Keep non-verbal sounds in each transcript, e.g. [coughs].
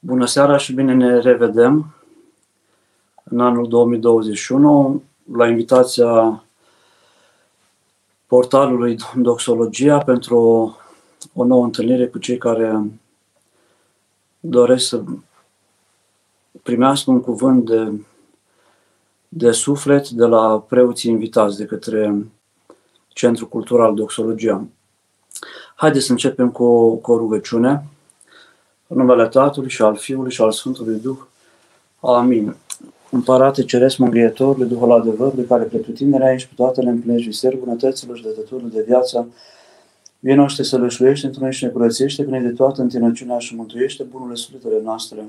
Bună seara și bine ne revedem în anul 2021 la invitația portalului Doxologia pentru o, o nouă întâlnire cu cei care doresc să primească un cuvânt de, de suflet de la preoții invitați de către Centrul Cultural Doxologia. Haideți să începem cu, cu o rugăciune. În numele Tatălui și al Fiului și al Sfântului Duh. Amin. Împărate Ceresc Mângâietorule, Duhul adevărului, care pretutindere aici cu toate le împlinești viseri bunătăților și dătăturile de viață, Vino și te sălășluiește, într-unește, ne curățește, când de toată întinăciunea și mântuiește bunurile sufletele noastre.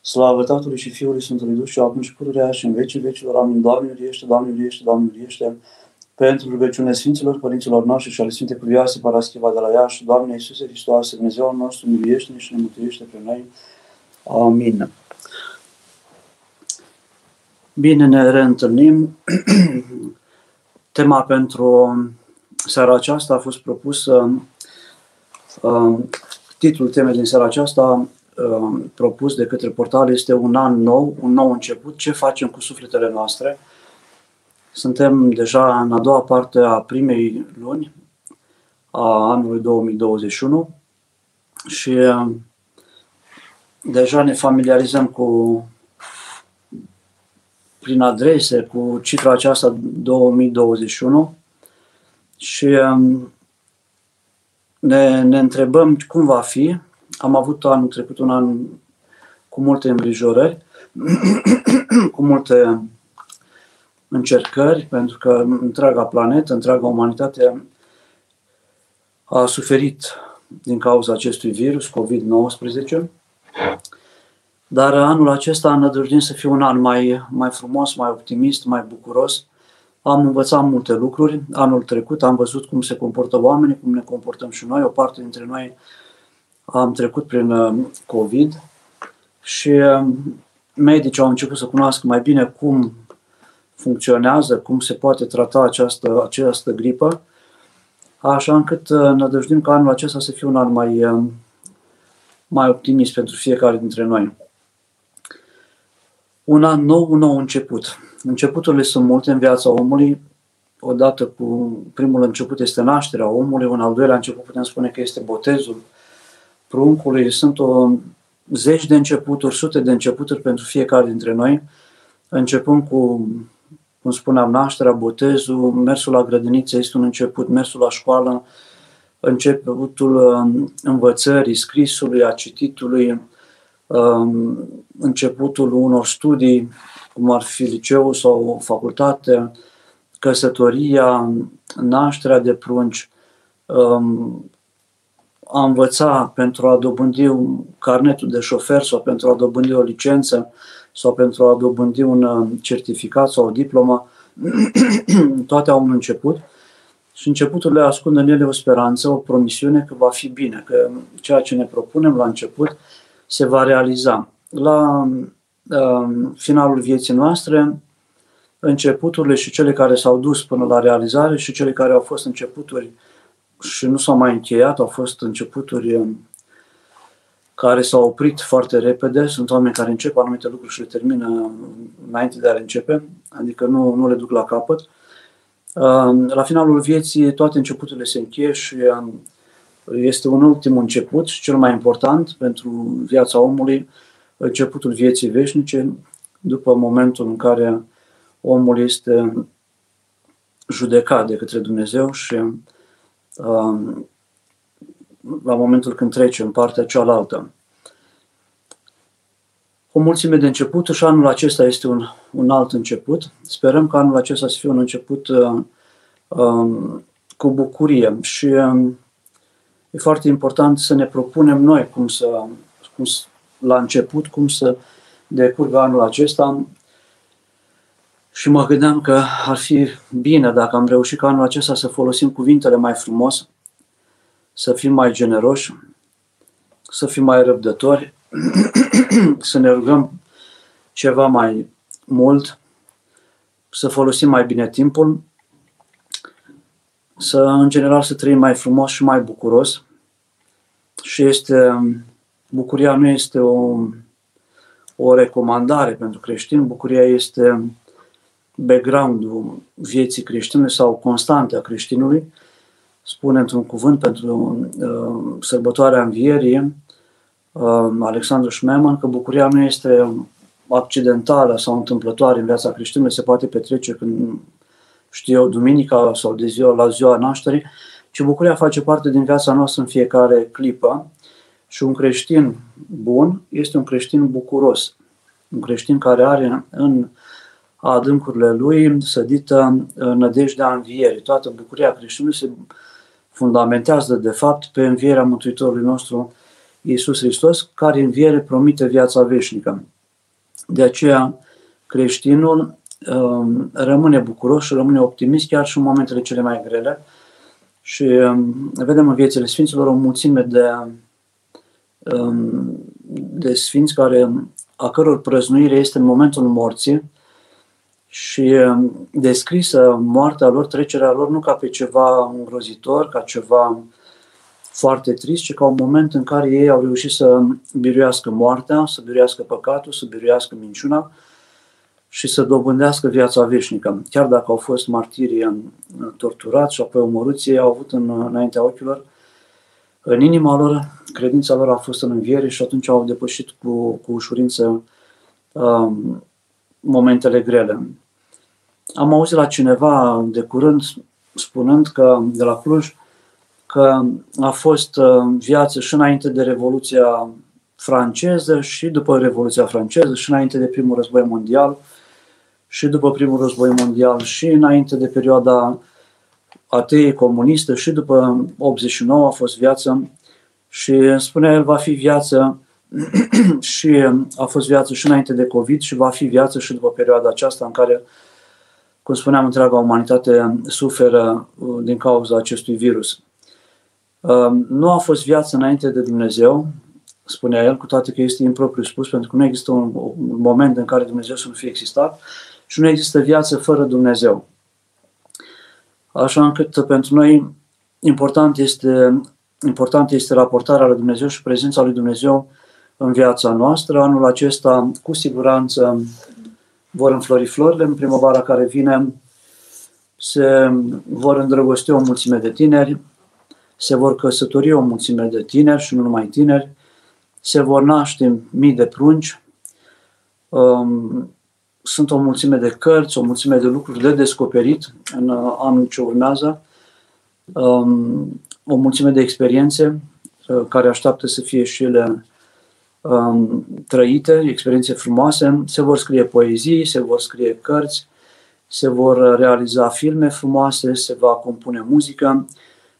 Slavă Tatălui și Fiului Sfântului Duh și acum și pururea și în vecii vecilor. Amin. Doamne, uriește, Doamne, uriește, Doamne, uriește. Pentru rugăciunea Sfinților Părinților noștri și ale Sfinte Cuvioase Paraschiva de la Iași, Doamne Iisuse Hristoase, Dumnezeu nostru, miluiește-ne și ne mântuiește pe noi. Amin. Bine ne reîntâlnim. [clears throat] Tema pentru seara aceasta a fost propusă, uh, titlul temei din seara aceasta uh, propus de către portal este Un an nou, un nou început, ce facem cu sufletele noastre. Suntem deja în a doua parte a primei luni a anului 2021 și uh, deja ne familiarizăm cu prin adrese cu cifra aceasta 2021 și um, ne, ne întrebăm cum va fi. Am avut anul trecut un an cu multe îngrijorări, [coughs] cu multe încercări, pentru că întreaga planetă, întreaga umanitate a suferit din cauza acestui virus, COVID-19. Dar anul acesta nădăjduim să fie un an mai, mai frumos, mai optimist, mai bucuros. Am învățat multe lucruri. Anul trecut am văzut cum se comportă oamenii, cum ne comportăm și noi. O parte dintre noi am trecut prin uh, COVID și uh, medicii au început să cunoască mai bine cum funcționează, cum se poate trata această, această gripă, așa încât uh, nădăjduim ca anul acesta să fie un an mai, mai optimist pentru fiecare dintre noi un an nou, un nou început. Începuturile sunt multe în viața omului. Odată cu primul început este nașterea omului, un al doilea început putem spune că este botezul pruncului. Sunt o zeci de începuturi, sute de începuturi pentru fiecare dintre noi, începând cu, cum spuneam, nașterea, botezul, mersul la grădiniță este un început, mersul la școală, începutul um, învățării, scrisului, a cititului, um, începutul unor studii, cum ar fi liceu sau o facultate, căsătoria, nașterea de prunci, um, a învăța pentru a dobândi un carnetul de șofer sau pentru a dobândi o licență sau pentru a dobândi un um, certificat sau o diplomă, [clears throat] toate au un început. Și începuturile ascund în ele o speranță, o promisiune că va fi bine, că ceea ce ne propunem la început se va realiza. La uh, finalul vieții noastre, începuturile și cele care s-au dus până la realizare și cele care au fost începuturi și nu s-au mai încheiat, au fost începuturi um, care s-au oprit foarte repede. Sunt oameni care încep anumite lucruri și le termină înainte de a le începe, adică nu, nu le duc la capăt. Um, la finalul vieții toate începuturile se încheie și um, este un ultim început și cel mai important pentru viața omului începutul vieții veșnice, după momentul în care omul este judecat de către Dumnezeu și um, la momentul când trece în partea cealaltă. O mulțime de începuturi și anul acesta este un, un alt început. Sperăm că anul acesta să fie un început uh, um, cu bucurie și um, e foarte important să ne propunem noi cum să, cum, la început cum să decurgă anul acesta și mă gândeam că ar fi bine dacă am reușit ca anul acesta să folosim cuvintele mai frumos, să fim mai generoși, să fim mai răbdători, [clears throat] să ne rugăm ceva mai mult, să folosim mai bine timpul, să, în general, să trăim mai frumos și mai bucuros. Și este bucuria nu este o, o recomandare pentru creștini, bucuria este background-ul vieții creștinului sau constante a creștinului. Spune într-un cuvânt pentru uh, sărbătoarea învierii, uh, Alexandru Schmemann, că bucuria nu este accidentală sau întâmplătoare în viața creștinului, se poate petrece când, știu eu, duminica sau de ziua, la ziua nașterii, ci bucuria face parte din viața noastră în fiecare clipă și un creștin bun este un creștin bucuros, un creștin care are în adâncurile lui sădită nădejdea învierii. Toată bucuria creștinului se fundamentează, de fapt, pe învierea Mântuitorului nostru Iisus Hristos, care înviere promite viața veșnică. De aceea, creștinul um, rămâne bucuros și rămâne optimist chiar și în momentele cele mai grele. Și um, vedem în viețile Sfinților o mulțime de, um, de Sfinți care, a căror prăznuire este în momentul morții și descrisă moartea lor, trecerea lor, nu ca pe ceva îngrozitor, ca ceva foarte trist, ci ca un moment în care ei au reușit să biruiască moartea, să biruiască păcatul, să biruiască minciuna și să dobândească viața veșnică. Chiar dacă au fost martiri torturați și apoi omorâți, ei au avut în, înaintea ochilor, în inima lor, credința lor a fost în înviere și atunci au depășit cu, cu ușurință um, momentele grele. Am auzit la cineva de curând spunând că de la Cluj că a fost uh, viață și înainte de Revoluția franceză și după Revoluția franceză și înainte de primul război mondial și după primul război mondial și înainte de perioada ateie comunistă și după 89 a fost viață și spunea el va fi viață [clears throat] și a fost viață și înainte de COVID și va fi viață și după perioada aceasta în care, cum spuneam, întreaga umanitate suferă uh, din cauza acestui virus. Um, nu a fost viață înainte de Dumnezeu, spunea el, cu toate că este impropriu spus, pentru că nu există un, un moment în care Dumnezeu să nu fie existat și nu există viață fără Dumnezeu. Așa încât pentru noi important este, important este raportarea lui Dumnezeu și prezența lui Dumnezeu în viața noastră. Anul acesta, cu siguranță, vor înflori florile. În primăvara care vine, se vor îndrăgosti o mulțime de tineri, se vor căsători o mulțime de tineri și nu numai tineri, se vor naște mii de prunci, um, sunt o mulțime de cărți, o mulțime de lucruri de descoperit în uh, anul ce urmează, um, o mulțime de experiențe uh, care așteaptă să fie și ele um, trăite, experiențe frumoase, se vor scrie poezii, se vor scrie cărți, se vor realiza filme frumoase, se va compune muzică,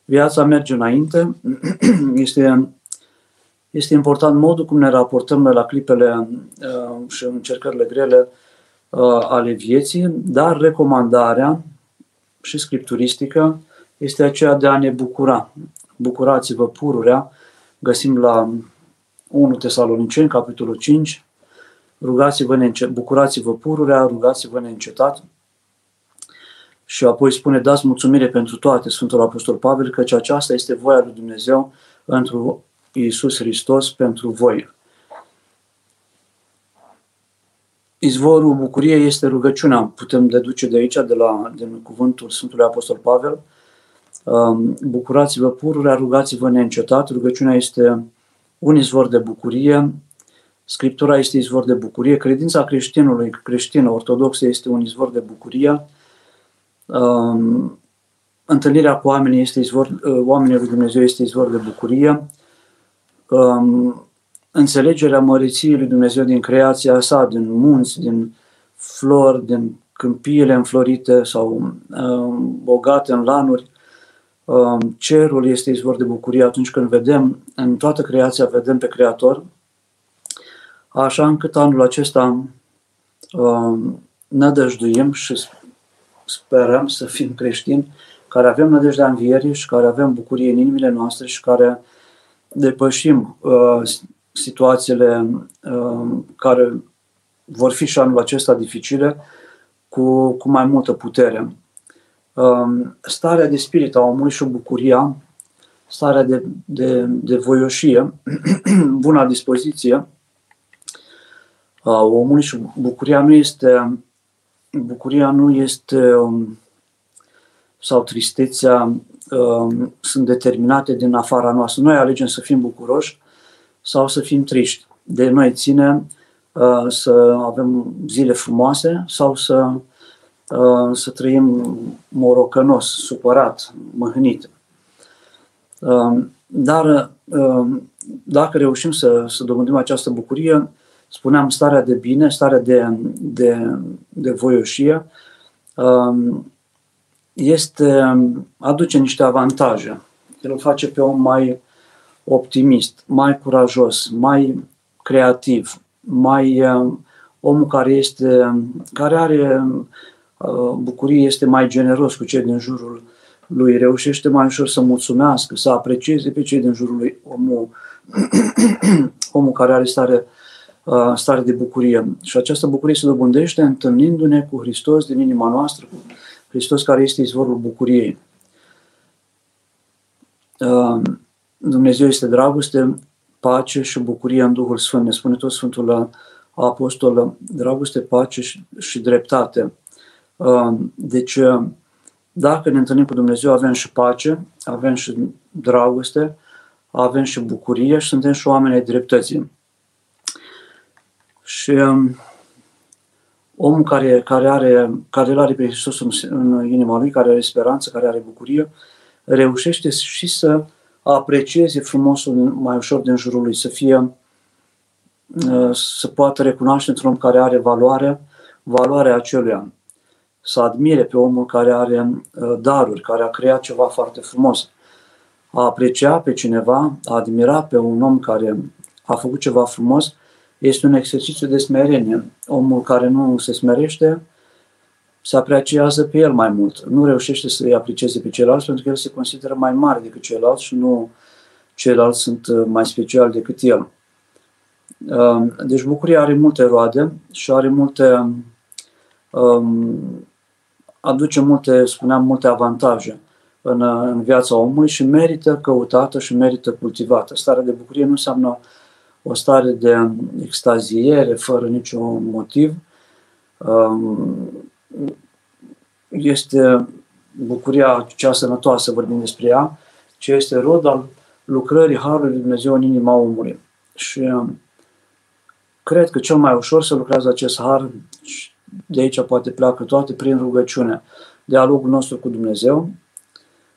viața merge înainte. [clears throat] Este, este important modul cum ne raportăm la clipele uh, și încercările grele uh, ale vieții, dar recomandarea și scripturistică este aceea de a ne bucura. Bucurați-vă pururea, găsim la 1 Tesaloniceni, capitolul 5, rugați-vă neîncetat, bucurați-vă pururea, rugați-vă neîncetat, și apoi spune, dați mulțumire pentru toate, Sfântul Apostol Pavel, căci aceasta este voia lui Dumnezeu pentru Iisus Hristos, pentru voi. Izvorul bucuriei este rugăciunea, putem deduce de aici, de la, din cuvântul Sfântului Apostol Pavel. Um, bucurați-vă pururea, rugați-vă neîncetat. Rugăciunea este un izvor de bucurie, Scriptura este izvor de bucurie, credința creștinului, creștină ortodoxă este un izvor de bucurie, Um, întâlnirea cu oamenii este izvor, uh, oamenii lui Dumnezeu este izvor de bucurie. Um, înțelegerea măriției lui Dumnezeu din creația sa, din munți, din flori, din câmpiile înflorite sau um, bogate în lanuri. Um, cerul este izvor de bucurie atunci când vedem, în toată creația vedem pe Creator. Așa încât anul acesta um, nădăjduim și sperăm să fim creștini care avem nădejdea învierii și care avem bucurie în inimile noastre și care depășim uh, situațiile uh, care vor fi și anul acesta dificile cu, cu mai multă putere. Uh, starea de spirit a omului și bucuria starea de, de, de voioșie, [clears throat] buna dispoziție a omului și bucuria nu este bucuria nu este um, sau tristețea um, sunt determinate din afara noastră. Noi alegem să fim bucuroși sau să fim triști. De noi ține uh, să avem zile frumoase sau să, uh, să trăim morocănos, supărat, măhnit. Uh, dar dacă reușim să, să dobândim această bucurie, spuneam, starea de bine, starea de, de, de voioșie, este, aduce niște avantaje. El îl face pe om mai optimist, mai curajos, mai creativ, mai omul care este, care are bucurie, este mai generos cu cei din jurul lui, reușește mai ușor să mulțumească, să aprecieze pe cei din jurul lui, omul, [clears throat] omul care are stare, stare de bucurie. Și această bucurie se dobândește întâlnindu-ne cu Hristos din inima noastră, cu Hristos care este izvorul bucuriei. Dumnezeu este dragoste, pace și bucurie în Duhul Sfânt. Ne spune tot Sfântul Apostol, dragoste, pace și, și dreptate. Deci, dacă ne întâlnim cu Dumnezeu, avem și pace, avem și dragoste, avem și bucurie și suntem și oameni ai dreptății. Și omul care, care, are, care are pe Hristos în, în inima lui, care are speranță, care are bucurie, reușește și să aprecieze frumosul mai ușor din jurul lui, să fie uh, să poată recunoaște într-un om care are valoare, valoarea aceluia, să admire pe omul care are uh, daruri, care a creat ceva foarte frumos, a aprecia pe cineva, a admira pe un om care a făcut ceva frumos, este un exercițiu de smerenie. Omul care nu se smerește se apreciază pe el mai mult. Nu reușește să îi aprecieze pe ceilalți pentru că el se consideră mai mare decât ceilalți și nu ceilalți sunt uh, mai speciali decât el. Um, deci bucuria are multe roade și are multe, um, aduce multe, spuneam, multe avantaje în, în viața omului și merită căutată și merită cultivată. Starea de bucurie nu înseamnă o stare de extaziere fără niciun motiv. Um, este bucuria cea sănătoasă, vorbim despre ea, ce este rod al lucrării Harului Dumnezeu în inima omului. Și um, cred că cel mai ușor să lucrează acest har, de aici poate pleacă toate, prin rugăciune. Dialogul nostru cu Dumnezeu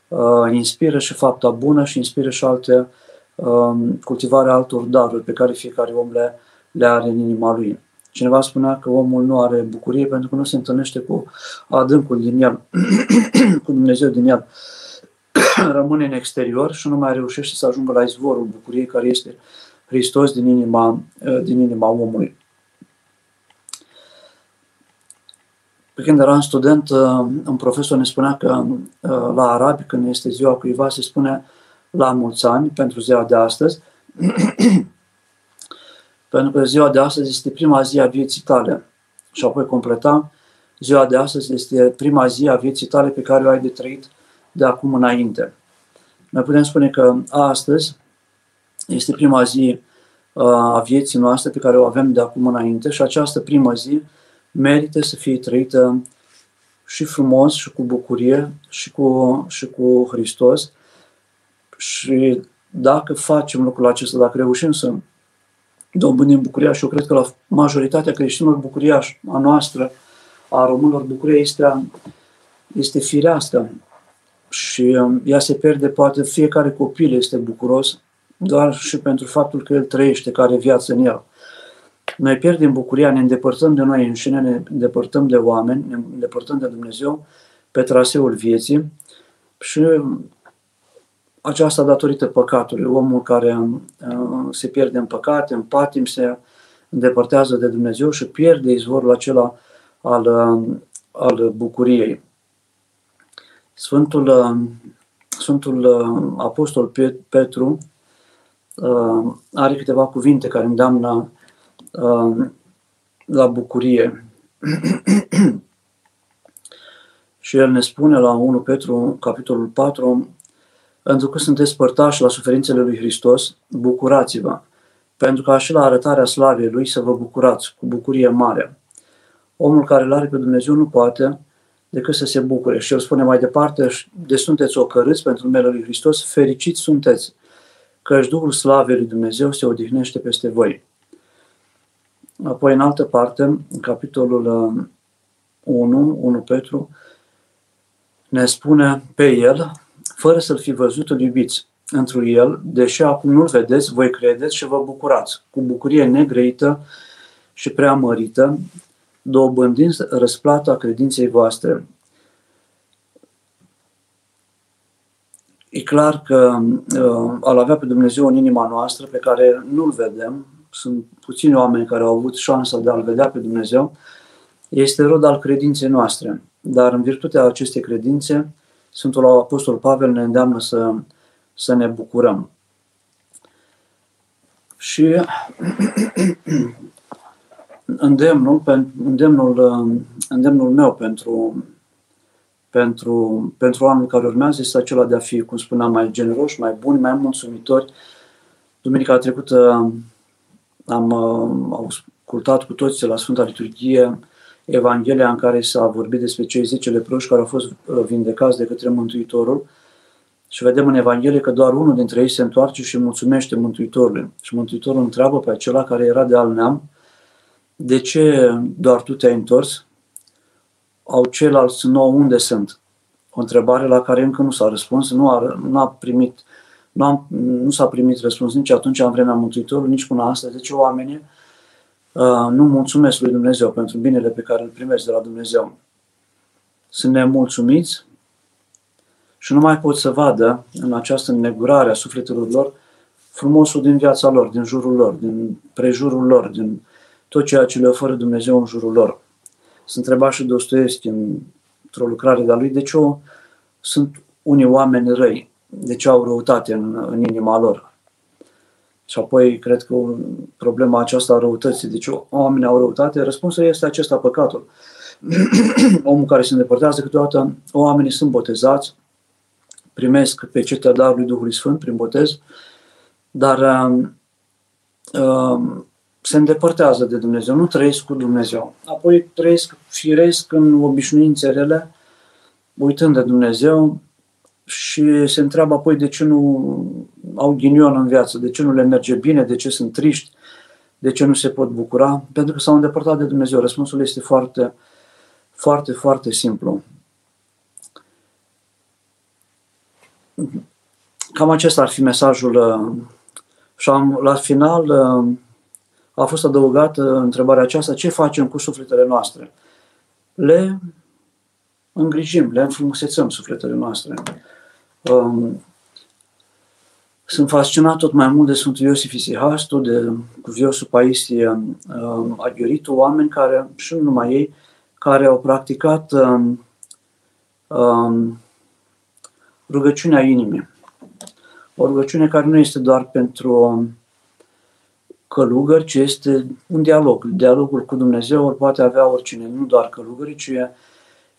uh, inspiră și fapta bună și inspiră și alte Um, cultivarea altor daruri pe care fiecare om le, le are în inima lui. Cineva spunea că omul nu are bucurie pentru că nu se întâlnește cu adâncul din el, [coughs] cu Dumnezeu din el. [coughs] Rămâne în exterior și nu mai reușește să ajungă la izvorul bucuriei care este Hristos din inima, uh, din inima omului. Pe când eram student, uh, un profesor ne spunea că uh, la arabi, când este ziua cuiva, se spune la mulți ani pentru ziua de astăzi, [clears throat] pentru că ziua de astăzi este prima zi a vieții tale. Și apoi completa, ziua de astăzi este prima zi a vieții tale pe care o ai de trăit de acum înainte. Noi putem spune că astăzi este prima zi uh, a vieții noastre pe care o avem de acum înainte și această primă zi merită să fie trăită și frumos și cu bucurie și cu, și cu Hristos și dacă facem lucrul acesta, dacă reușim să dobândim bucuria și eu cred că la majoritatea creștinilor bucuria a noastră, a românilor, bucuria este, este firească și um, ea se pierde, poate fiecare copil este bucuros doar și pentru faptul că el trăiește, care viață în el. Noi pierdem bucuria, ne îndepărtăm de noi înșine, ne îndepărtăm de oameni, ne îndepărtăm de Dumnezeu pe traseul vieții și aceasta datorită păcatului. Omul care uh, se pierde în păcate, în patim, se îndepărtează de Dumnezeu și pierde izvorul acela al, uh, al bucuriei. Sfântul, uh, Sfântul Apostol Petru are câteva cuvinte care îndeamnă la bucurie. [clears throat] și el ne spune la 1 Petru, capitolul 4, Pentru că sunteți părtași la suferințele lui Hristos, bucurați-vă, pentru că așa la arătarea slavei lui să vă bucurați cu bucurie mare. Omul care îl are pe Dumnezeu nu poate decât să se bucure. Și el spune mai departe, de sunteți ocărâți pentru numele lui Hristos, fericiți sunteți, căci Duhul Slavei lui Dumnezeu se odihnește peste voi. Apoi, în altă parte, în capitolul 1, uh, 1 Petru, ne spune pe el, fără să-l fi văzut, îl iubiți. Într el, deși acum nu-l vedeți, voi credeți și vă bucurați, cu bucurie negreită și preamărită, dobândind răsplata credinței voastre. E clar că uh, al avea pe Dumnezeu în inima noastră, pe care nu-L vedem, sunt puțini oameni care au avut șansa de a-L vedea pe Dumnezeu, este rod al credinței noastre. Dar în virtutea acestei credințe, Sfântul Apostol Pavel ne îndeamnă să, să ne bucurăm. Și [clears throat] îndemnul, îndemnul, îndemnul meu pentru, pentru, pentru anul care urmează este acela de a fi, cum spuneam, mai generoși, mai buni, mai mulțumitori. Duminica trecută am, am ascultat cu toții la Sfânta Liturghie Evanghelia în care s-a vorbit despre cei 10 leproși care au fost uh, vindecați de către Mântuitorul și vedem în Evanghelie că doar unul dintre ei se întoarce și mulțumește Mântuitorului. Și Mântuitorul întreabă pe acela care era de al neam, de ce doar tu te-ai întors? Au ceilalți nouă unde sunt? O întrebare la care încă nu s-a răspuns, nu a, nu a primit, nu, am, nu s-a primit răspuns nici atunci în vremea Mântuitorului, nici până astăzi. De ce oamenii uh, nu mulțumesc lui Dumnezeu pentru binele pe care îl primesc de la Dumnezeu? Sunt nemulțumiți și nu mai pot să vadă în această negurare a sufletelor lor frumosul din viața lor, din jurul lor, din prejurul lor, din tot ceea ce le oferă Dumnezeu în jurul lor. Se întreba și Dostoevski într-o lucrare de-a lui de ce o, sunt unii oameni răi, de ce au răutate în, în inima lor. Și apoi cred că problema aceasta a răutății, de ce oamenii au răutate, răspunsul este acesta păcatul. [clears throat] Omul care se îndepărtează câteodată, oamenii sunt botezați, primesc pe cetea darului Duhului Sfânt prin botez, dar um, um, se îndepărtează de Dumnezeu, nu trăiesc cu Dumnezeu. Apoi trăiesc firesc în obișnuințe rele, uitând de Dumnezeu și se întreabă apoi de ce nu au ghinion în viață, de ce nu le merge bine, de ce sunt triști, de ce nu se pot bucura, pentru că s-au îndepărtat de Dumnezeu. Răspunsul este foarte, foarte, foarte simplu. Cam acesta ar fi mesajul uh, și am, la final uh, a fost adăugată întrebarea aceasta, ce facem cu sufletele noastre? Le îngrijim, le înfrumusețăm sufletele noastre. Um, sunt fascinat tot mai mult de Sfântul Iosif Isihastu, de cuviosul Paisie um, Aghioritu, oameni care, și nu numai ei, care au practicat um, um, rugăciunea inimii. O rugăciune care nu este doar pentru um, călugări, ci este un dialog. Dialogul cu Dumnezeu îl poate avea oricine, nu doar călugării, ci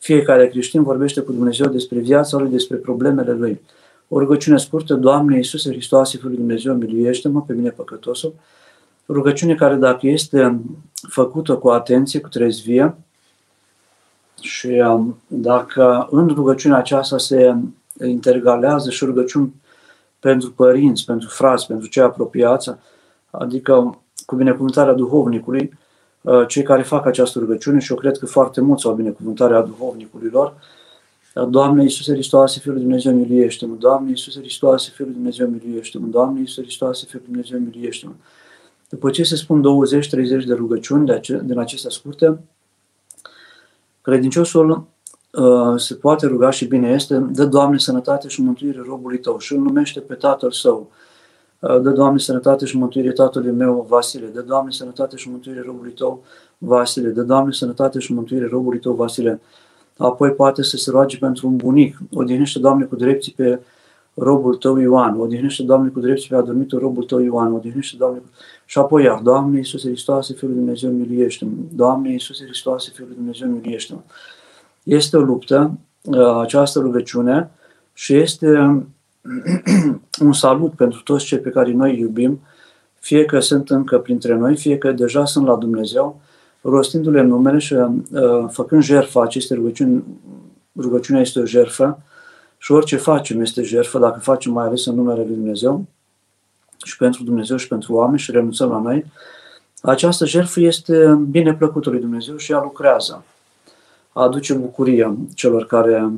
fiecare creștin vorbește cu Dumnezeu despre viața lui, despre problemele lui. O rugăciune scurtă, Doamne Iisuse Hristoase, Fiul lui Dumnezeu, miluiește-mă pe mine păcătosul. Rugăciune care dacă este făcută cu atenție, cu trezvie și um, dacă în rugăciunea aceasta se intergalează și rugăciuni pentru părinți, pentru frați, pentru cei apropiați, adică cu binecuvântarea duhovnicului, uh, cei care fac această rugăciune și eu cred că foarte mulți au binecuvântarea duhovnicului lor, Doamne Iisuse Hristoase, Fiul lui Dumnezeu, miliește-mă! Doamne Iisuse Hristoase, Fiul lui Dumnezeu, miliește-mă! Doamne Iisuse Hristoase, Fiul lui Dumnezeu, miliește-mă! După ce se spun 20-30 de rugăciuni de ace- din acestea scurte, credinciosul uh, se poate ruga și bine este, dă Doamne sănătate și mântuire robului tău și îl numește pe tatăl său, Uh, dă, Doamne, sănătate și mântuire tatălui meu, Vasile. Dă, Doamne, sănătate și mântuire robului tău, Vasile. Dă, Doamne, sănătate și mântuire robului tău, Vasile. Apoi poate să se roage pentru un bunic. Odihnește, Doamne, cu drepții pe robul tău Ioan. Odihnește, Doamne, cu drepții pe adormitul robul tău Ioan. Odihnește, Doamne, și apoi iar, Doamne Iisuse Hristoase, Fiul lui Dumnezeu, miliește-mă. Doamne Iisuse Hristoase, Fiul lui Dumnezeu, miliește-mă. Este o luptă, uh, această rugăciune, și este un salut pentru toți cei pe care noi îi iubim, fie că sunt încă printre noi, fie că deja sunt la Dumnezeu, rostindu-le numele și uh, făcând jertfa acestei rugăciuni, rugăciunea este o jertfă și orice facem este jertfă, dacă facem mai ales în numele Lui Dumnezeu și pentru Dumnezeu și pentru oameni și renunțăm la noi, această jertfă este bine plăcută lui Dumnezeu și ea lucrează. Aduce bucurie celor care,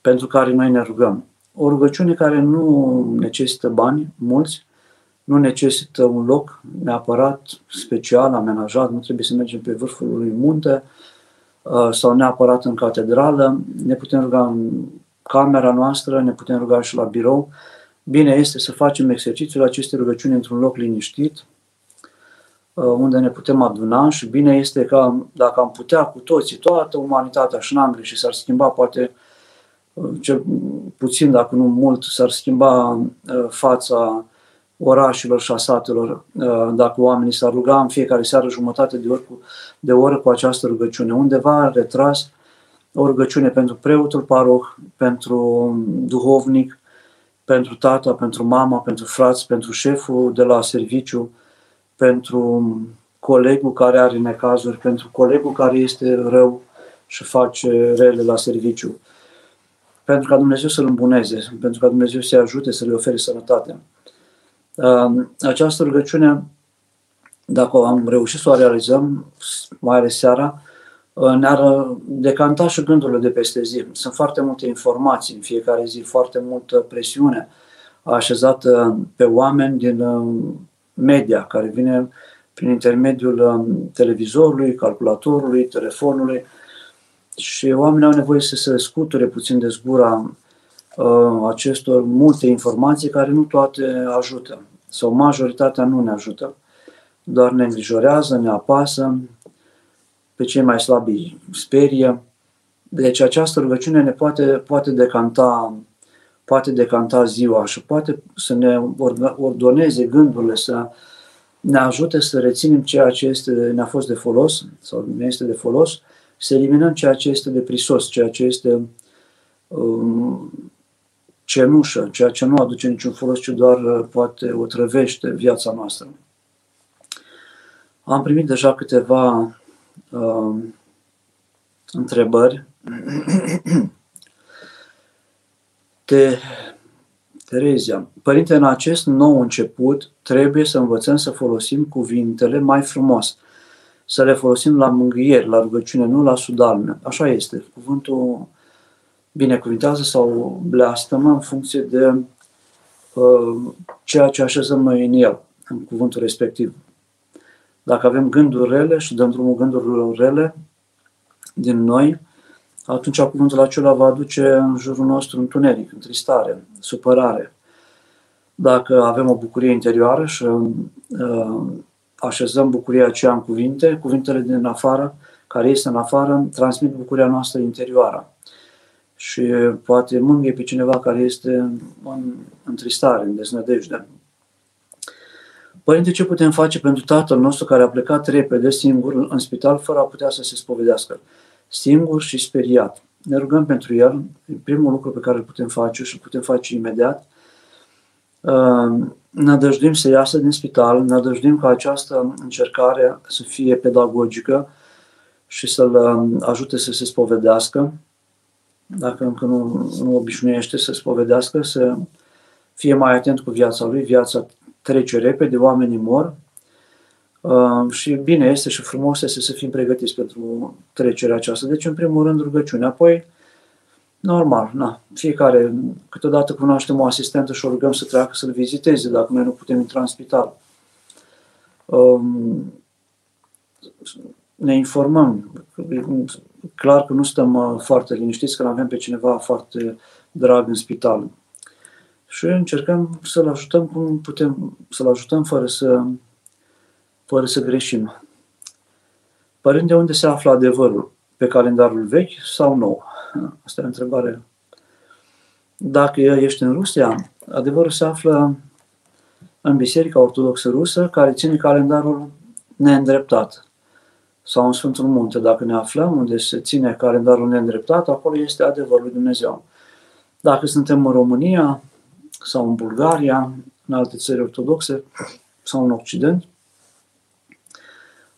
pentru care noi ne rugăm. O rugăciune care nu necesită bani mulți, nu necesită un loc neapărat special, amenajat, nu trebuie să mergem pe vârful unui munte uh, sau neapărat în catedrală. Ne putem ruga în camera noastră, ne putem ruga și la birou. Bine este să facem exercițiul acestei rugăciuni într-un loc liniștit, uh, unde ne putem aduna și bine este ca dacă am putea cu toții, toată umanitatea și n-am și s-ar schimba poate uh, cel puțin, dacă nu mult, s-ar schimba fața orașelor și a satelor, uh, dacă oamenii s-ar ruga în fiecare seară jumătate de oră, cu, de oră cu această rugăciune. Undeva retras o rugăciune pentru preotul paroh, pentru duhovnic, pentru tata, pentru mama, pentru frați, pentru șeful de la serviciu, pentru colegul care are necazuri, pentru colegul care este rău și face rele la serviciu, pentru ca Dumnezeu să-l îmbuneze, pentru ca Dumnezeu să-i ajute să le ofere sănătate. Această rugăciune, dacă am reușit să o realizăm, mai ales seara, ne-ar decanta și gândurile de peste zi. Sunt foarte multe informații în fiecare zi, foarte multă presiune așezată pe oameni din media, care vine prin intermediul televizorului, calculatorului, telefonului și oamenii au nevoie să se scuture puțin de zgura Uh, acestor multe informații care nu toate ajută sau majoritatea nu ne ajută, doar ne îngrijorează, ne apasă, pe cei mai slabi sperie. Deci această rugăciune ne poate, poate decanta poate decanta ziua și poate să ne ordoneze gândurile, să ne ajute să reținem ceea ce este, ne-a fost de folos sau ne este de folos, să eliminăm ceea ce este de prisos, ceea ce este um, cenușă, ceea ce nu aduce niciun folos, ci doar uh, poate o trăvește viața noastră. Am primit deja câteva uh, întrebări. [clears throat] Te, Terezia, Părinte, în acest nou început trebuie să învățăm să folosim cuvintele mai frumos, să le folosim la mângâieri, la rugăciune, nu la sudalme. Așa este. Cuvântul binecuvintează sau bleastămă în funcție de uh, ceea ce așezăm noi în el, în cuvântul respectiv. Dacă avem gânduri rele și dăm drumul gândurilor rele din noi, atunci cuvântul acela va aduce în jurul nostru întuneric, întristare, supărare. Dacă avem o bucurie interioară și uh, așezăm bucuria aceea în cuvinte, cuvintele din afară, care este în afară, transmit bucuria noastră interioară și poate mângâie pe cineva care este în întristare, în desnădejde. Părinte, ce putem face pentru tatăl nostru care a plecat repede, singur, în spital, fără a putea să se spovedească? Singur și speriat. Ne rugăm pentru el, e primul lucru pe care îl putem face și îl putem face imediat. Ne dăjduim să iasă din spital, ne dăjduim ca această încercare să fie pedagogică și să-l ajute să se spovedească dacă încă nu, nu obișnuiește să spovedească, să fie mai atent cu viața lui, viața trece repede, oamenii mor uh, și bine este și frumos este să fim pregătiți pentru trecerea aceasta. Deci, în primul rând, rugăciune. Apoi, normal, na, fiecare, câteodată cunoaștem o asistentă și o rugăm să treacă să-l viziteze, dacă noi nu putem intra în spital. Um, ne informăm clar că nu stăm uh, foarte liniștiți, că avem pe cineva foarte drag în spital. Și încercăm să-l ajutăm cum putem, să-l ajutăm fără să, fără să greșim. Părinte, unde se află adevărul? Pe calendarul vechi sau nou? Asta e o întrebare. Dacă ești în Rusia, adevărul se află în Biserica Ortodoxă Rusă, care ține calendarul neîndreptat sau în Sfântul Munte, dacă ne aflăm unde se ține calendarul neîndreptat, acolo este adevărul lui Dumnezeu. Dacă suntem în România, sau în Bulgaria, în alte țări ortodoxe sau în Occident.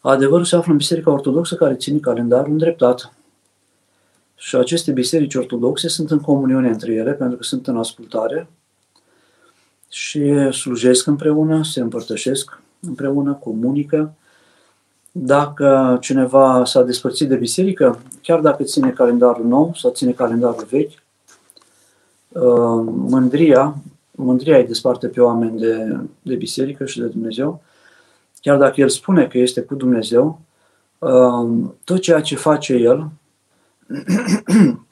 Adevărul se află în Biserica Ortodoxă care ține calendarul îndreptat. Și aceste biserici ortodoxe sunt în comuniune între ele pentru că sunt în ascultare și slujesc împreună, se împărtășesc împreună, comunică. Dacă cineva s-a despărțit de biserică, chiar dacă ține calendarul nou sau ține calendarul vechi, uh, mândria, mândria îi desparte pe oameni de, de biserică și de Dumnezeu, chiar dacă el spune că este cu Dumnezeu, uh, tot ceea ce face el, [clears throat]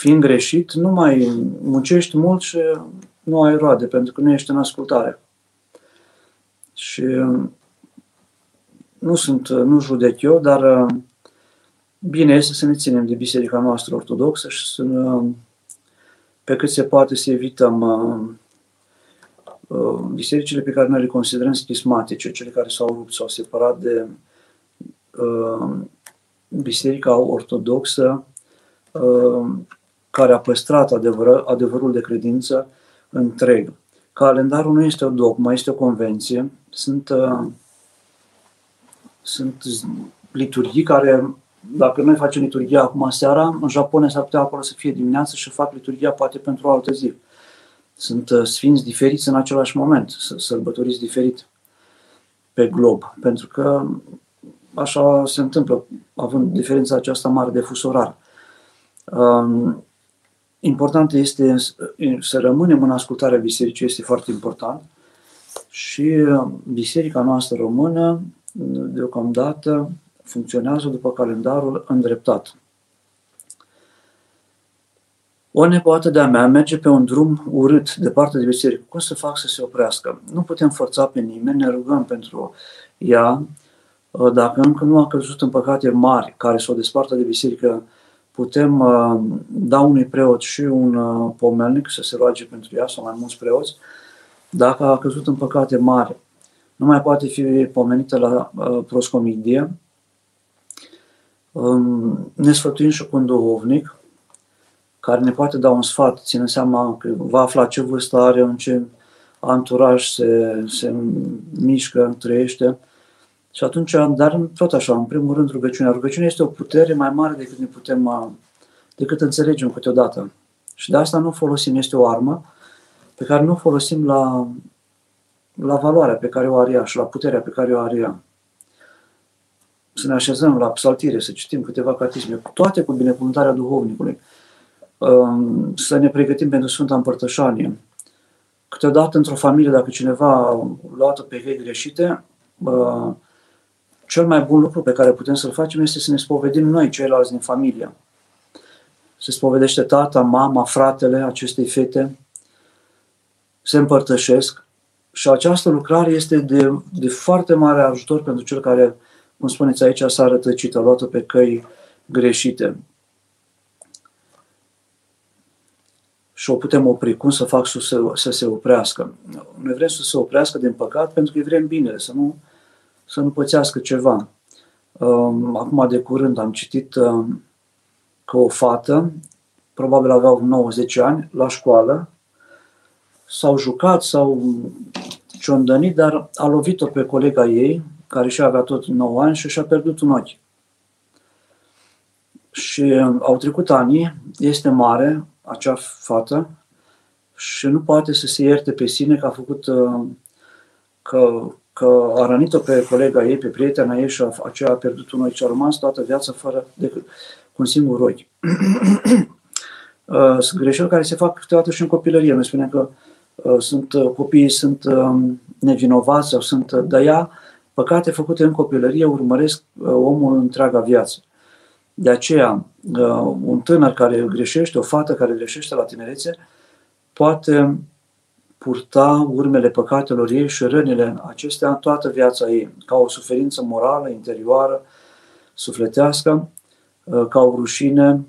fiind greșit, nu mai muncești mult și nu ai roade, pentru că nu ești în ascultare. Și nu sunt, nu judec eu, dar bine este să ne ținem de biserica noastră ortodoxă și să pe cât se poate să evităm bisericile pe care noi le considerăm schismatice, cele care s-au rupt, s-au separat de biserica ortodoxă care a păstrat adevăr, adevărul de credință întreg. Calendarul nu este o dogmă, este o convenție. Sunt, uh, sunt liturghii care, dacă noi facem liturghia acum seara, în Japonia s-ar putea acolo să fie dimineață și fac liturghia poate pentru o altă zi. Sunt uh, sfinți diferiți în același moment, sărbătoriți diferit pe glob, pentru că așa se întâmplă, având diferența aceasta mare de fusorar. Um, important este să rămânem în ascultarea bisericii, este foarte important. Și uh, biserica noastră română, deocamdată, funcționează după calendarul îndreptat. O nepoată de-a mea merge pe un drum urât, departe de biserică. Cum să fac să se oprească? Nu putem forța pe nimeni, ne rugăm pentru ea. Uh, dacă încă nu a căzut în păcate mari, care să o despartă de biserică, putem uh, da unui preot și un uh, pomelnic să se roage pentru ea sau mai mulți preoți. Dacă a căzut în păcate mari, nu mai poate fi pomenită la uh, proscomidie. Um, ne sfătuim și cu un duhovnic care ne poate da un sfat, ține seama că va afla ce vârstă are, în ce anturaj se, se mișcă, trăiește și atunci, dar tot așa, în primul rând rugăciunea. Rugăciunea este o putere mai mare decât ne putem, decât înțelegem câteodată. Și de asta nu folosim, este o armă pe care nu folosim la, la valoarea pe care o are ea și la puterea pe care o are ea. Să ne așezăm la psaltire, să citim câteva catisme, toate cu binecuvântarea duhovnicului, um, să ne pregătim pentru Sfânta Împărtășanie. Câteodată, într-o familie, dacă cineva a luat-o pe căi greșite, cel mai bun lucru pe care putem să-l facem este să ne spovedim noi, ceilalți din familie. Se spovedește tata, mama, fratele acestei fete, se împărtășesc și această lucrare este de, de foarte mare ajutor pentru cel care, cum spuneți aici, s-a rătăcit, a luat pe căi greșite. și o putem opri. Cum să fac să se, să se oprească? Noi vrem să se oprească din păcat pentru că vrem binele, să nu să nu pățească ceva. Um, acum de curând am citit um, că o fată, probabil avea 90 ani, la școală, s-au jucat, s-au ciondănit, dar a lovit-o pe colega ei, care și avea tot 9 ani și și-a pierdut un ochi. Și um, au trecut ani, este mare, acea fată, și nu poate să se ierte pe sine că a făcut, că că a rănit-o pe colega ei, pe prietena ei și aceea a pierdut un ochi și a rămas toată viața fără decât cu un singur ochi. [clears throat] Uh, sunt greșeli care se fac câteodată și în copilărie. Noi spunem că uh, sunt, uh, copiii sunt um, nevinovați sau sunt de ea, păcate făcute în copilărie urmăresc omul întreaga viață. De aceea, un tânăr care greșește, o fată care greșește la tinerețe, poate purta urmele păcatelor ei și rănile acestea toată viața ei, ca o suferință morală, interioară, sufletească, uh, ca o rușine,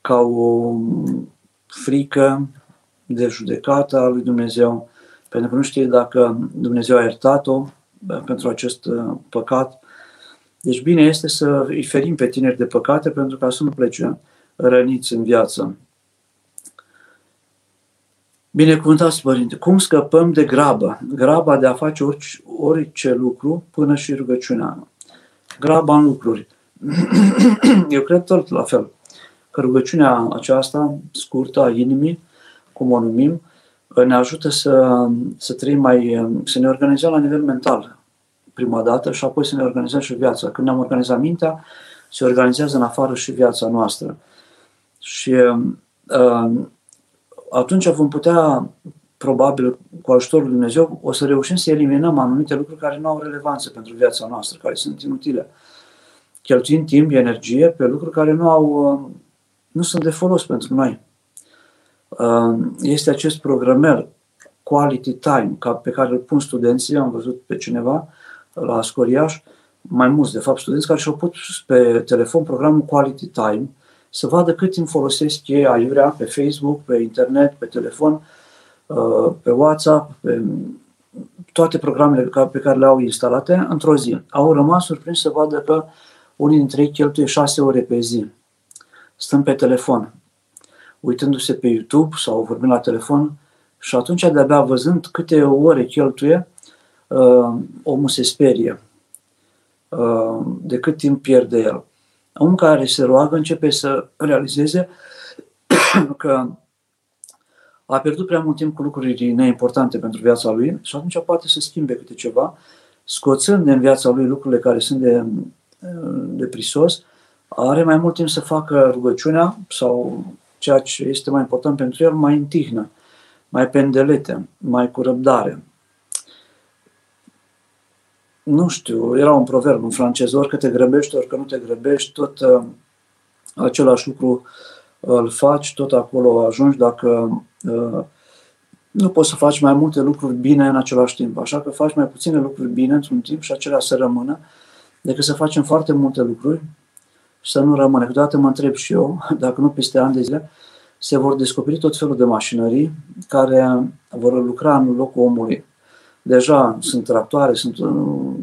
ca o frică de judecată a lui Dumnezeu, pentru că nu știe dacă Dumnezeu a iertat-o uh, pentru acest uh, păcat. Deci bine este să îi ferim pe tineri de păcate pentru ca să nu plece răniți în viață. Binecuvântați, Părinte, cum scăpăm de grabă? Graba de a face orice, orice lucru până și rugăciunea. Graba în lucruri. [clears throat] Eu cred tot la fel, că rugăciunea aceasta scurtă a inimii, cum o numim, ne ajută să, să trăim mai, să ne organizăm la nivel mental, prima dată, și apoi să ne organizăm și viața. Când ne-am organizat mintea, se organizează în afară și viața noastră. Și uh, atunci vom putea, probabil, cu ajutorul Lui Dumnezeu, o să reușim să eliminăm anumite lucruri care nu au relevanță pentru viața noastră, care sunt inutile. Cheltuind timp, energie pe lucruri care nu au, uh, nu sunt de folos pentru noi. Uh, este acest programel Quality Time, pe care îl pun studenții, am văzut pe cineva la Scoriaș, mai mulți, de fapt, studenți care și-au pus pe telefon programul Quality Time, să vadă cât timp folosesc ei aiurea pe Facebook, pe internet, pe telefon, uh, pe WhatsApp, pe toate programele pe care le au instalate într-o zi. Au rămas surprins să vadă că unii dintre ei cheltuie șase ore pe zi. Stând pe telefon, uitându-se pe YouTube sau vorbind la telefon și atunci de-abia văzând câte ore cheltuie, uh, omul se sperie uh, de cât timp pierde el. Om care se roagă începe să realizeze [coughs] că a pierdut prea mult timp cu lucruri neimportante pentru viața lui și atunci poate să schimbe câte ceva, scoțând din viața lui lucrurile care sunt de, de prisos, are mai mult timp să facă rugăciunea sau ceea ce este mai important pentru el, mai întihnă, mai pendelete, mai cu răbdare nu știu, era un proverb în franceză, orică te grăbești, orică nu te grăbești, tot uh, același lucru îl faci, tot acolo ajungi dacă uh, nu poți să faci mai multe lucruri bine în același timp. Așa că faci mai puține lucruri bine într-un timp și acelea să rămână, decât să facem foarte multe lucruri și să nu rămână. Câteodată mă întreb și eu, [laughs] dacă nu peste ani de zile, se vor descoperi tot felul de mașinării care vor lucra în locul omului. Deja sunt tractoare, sunt uh,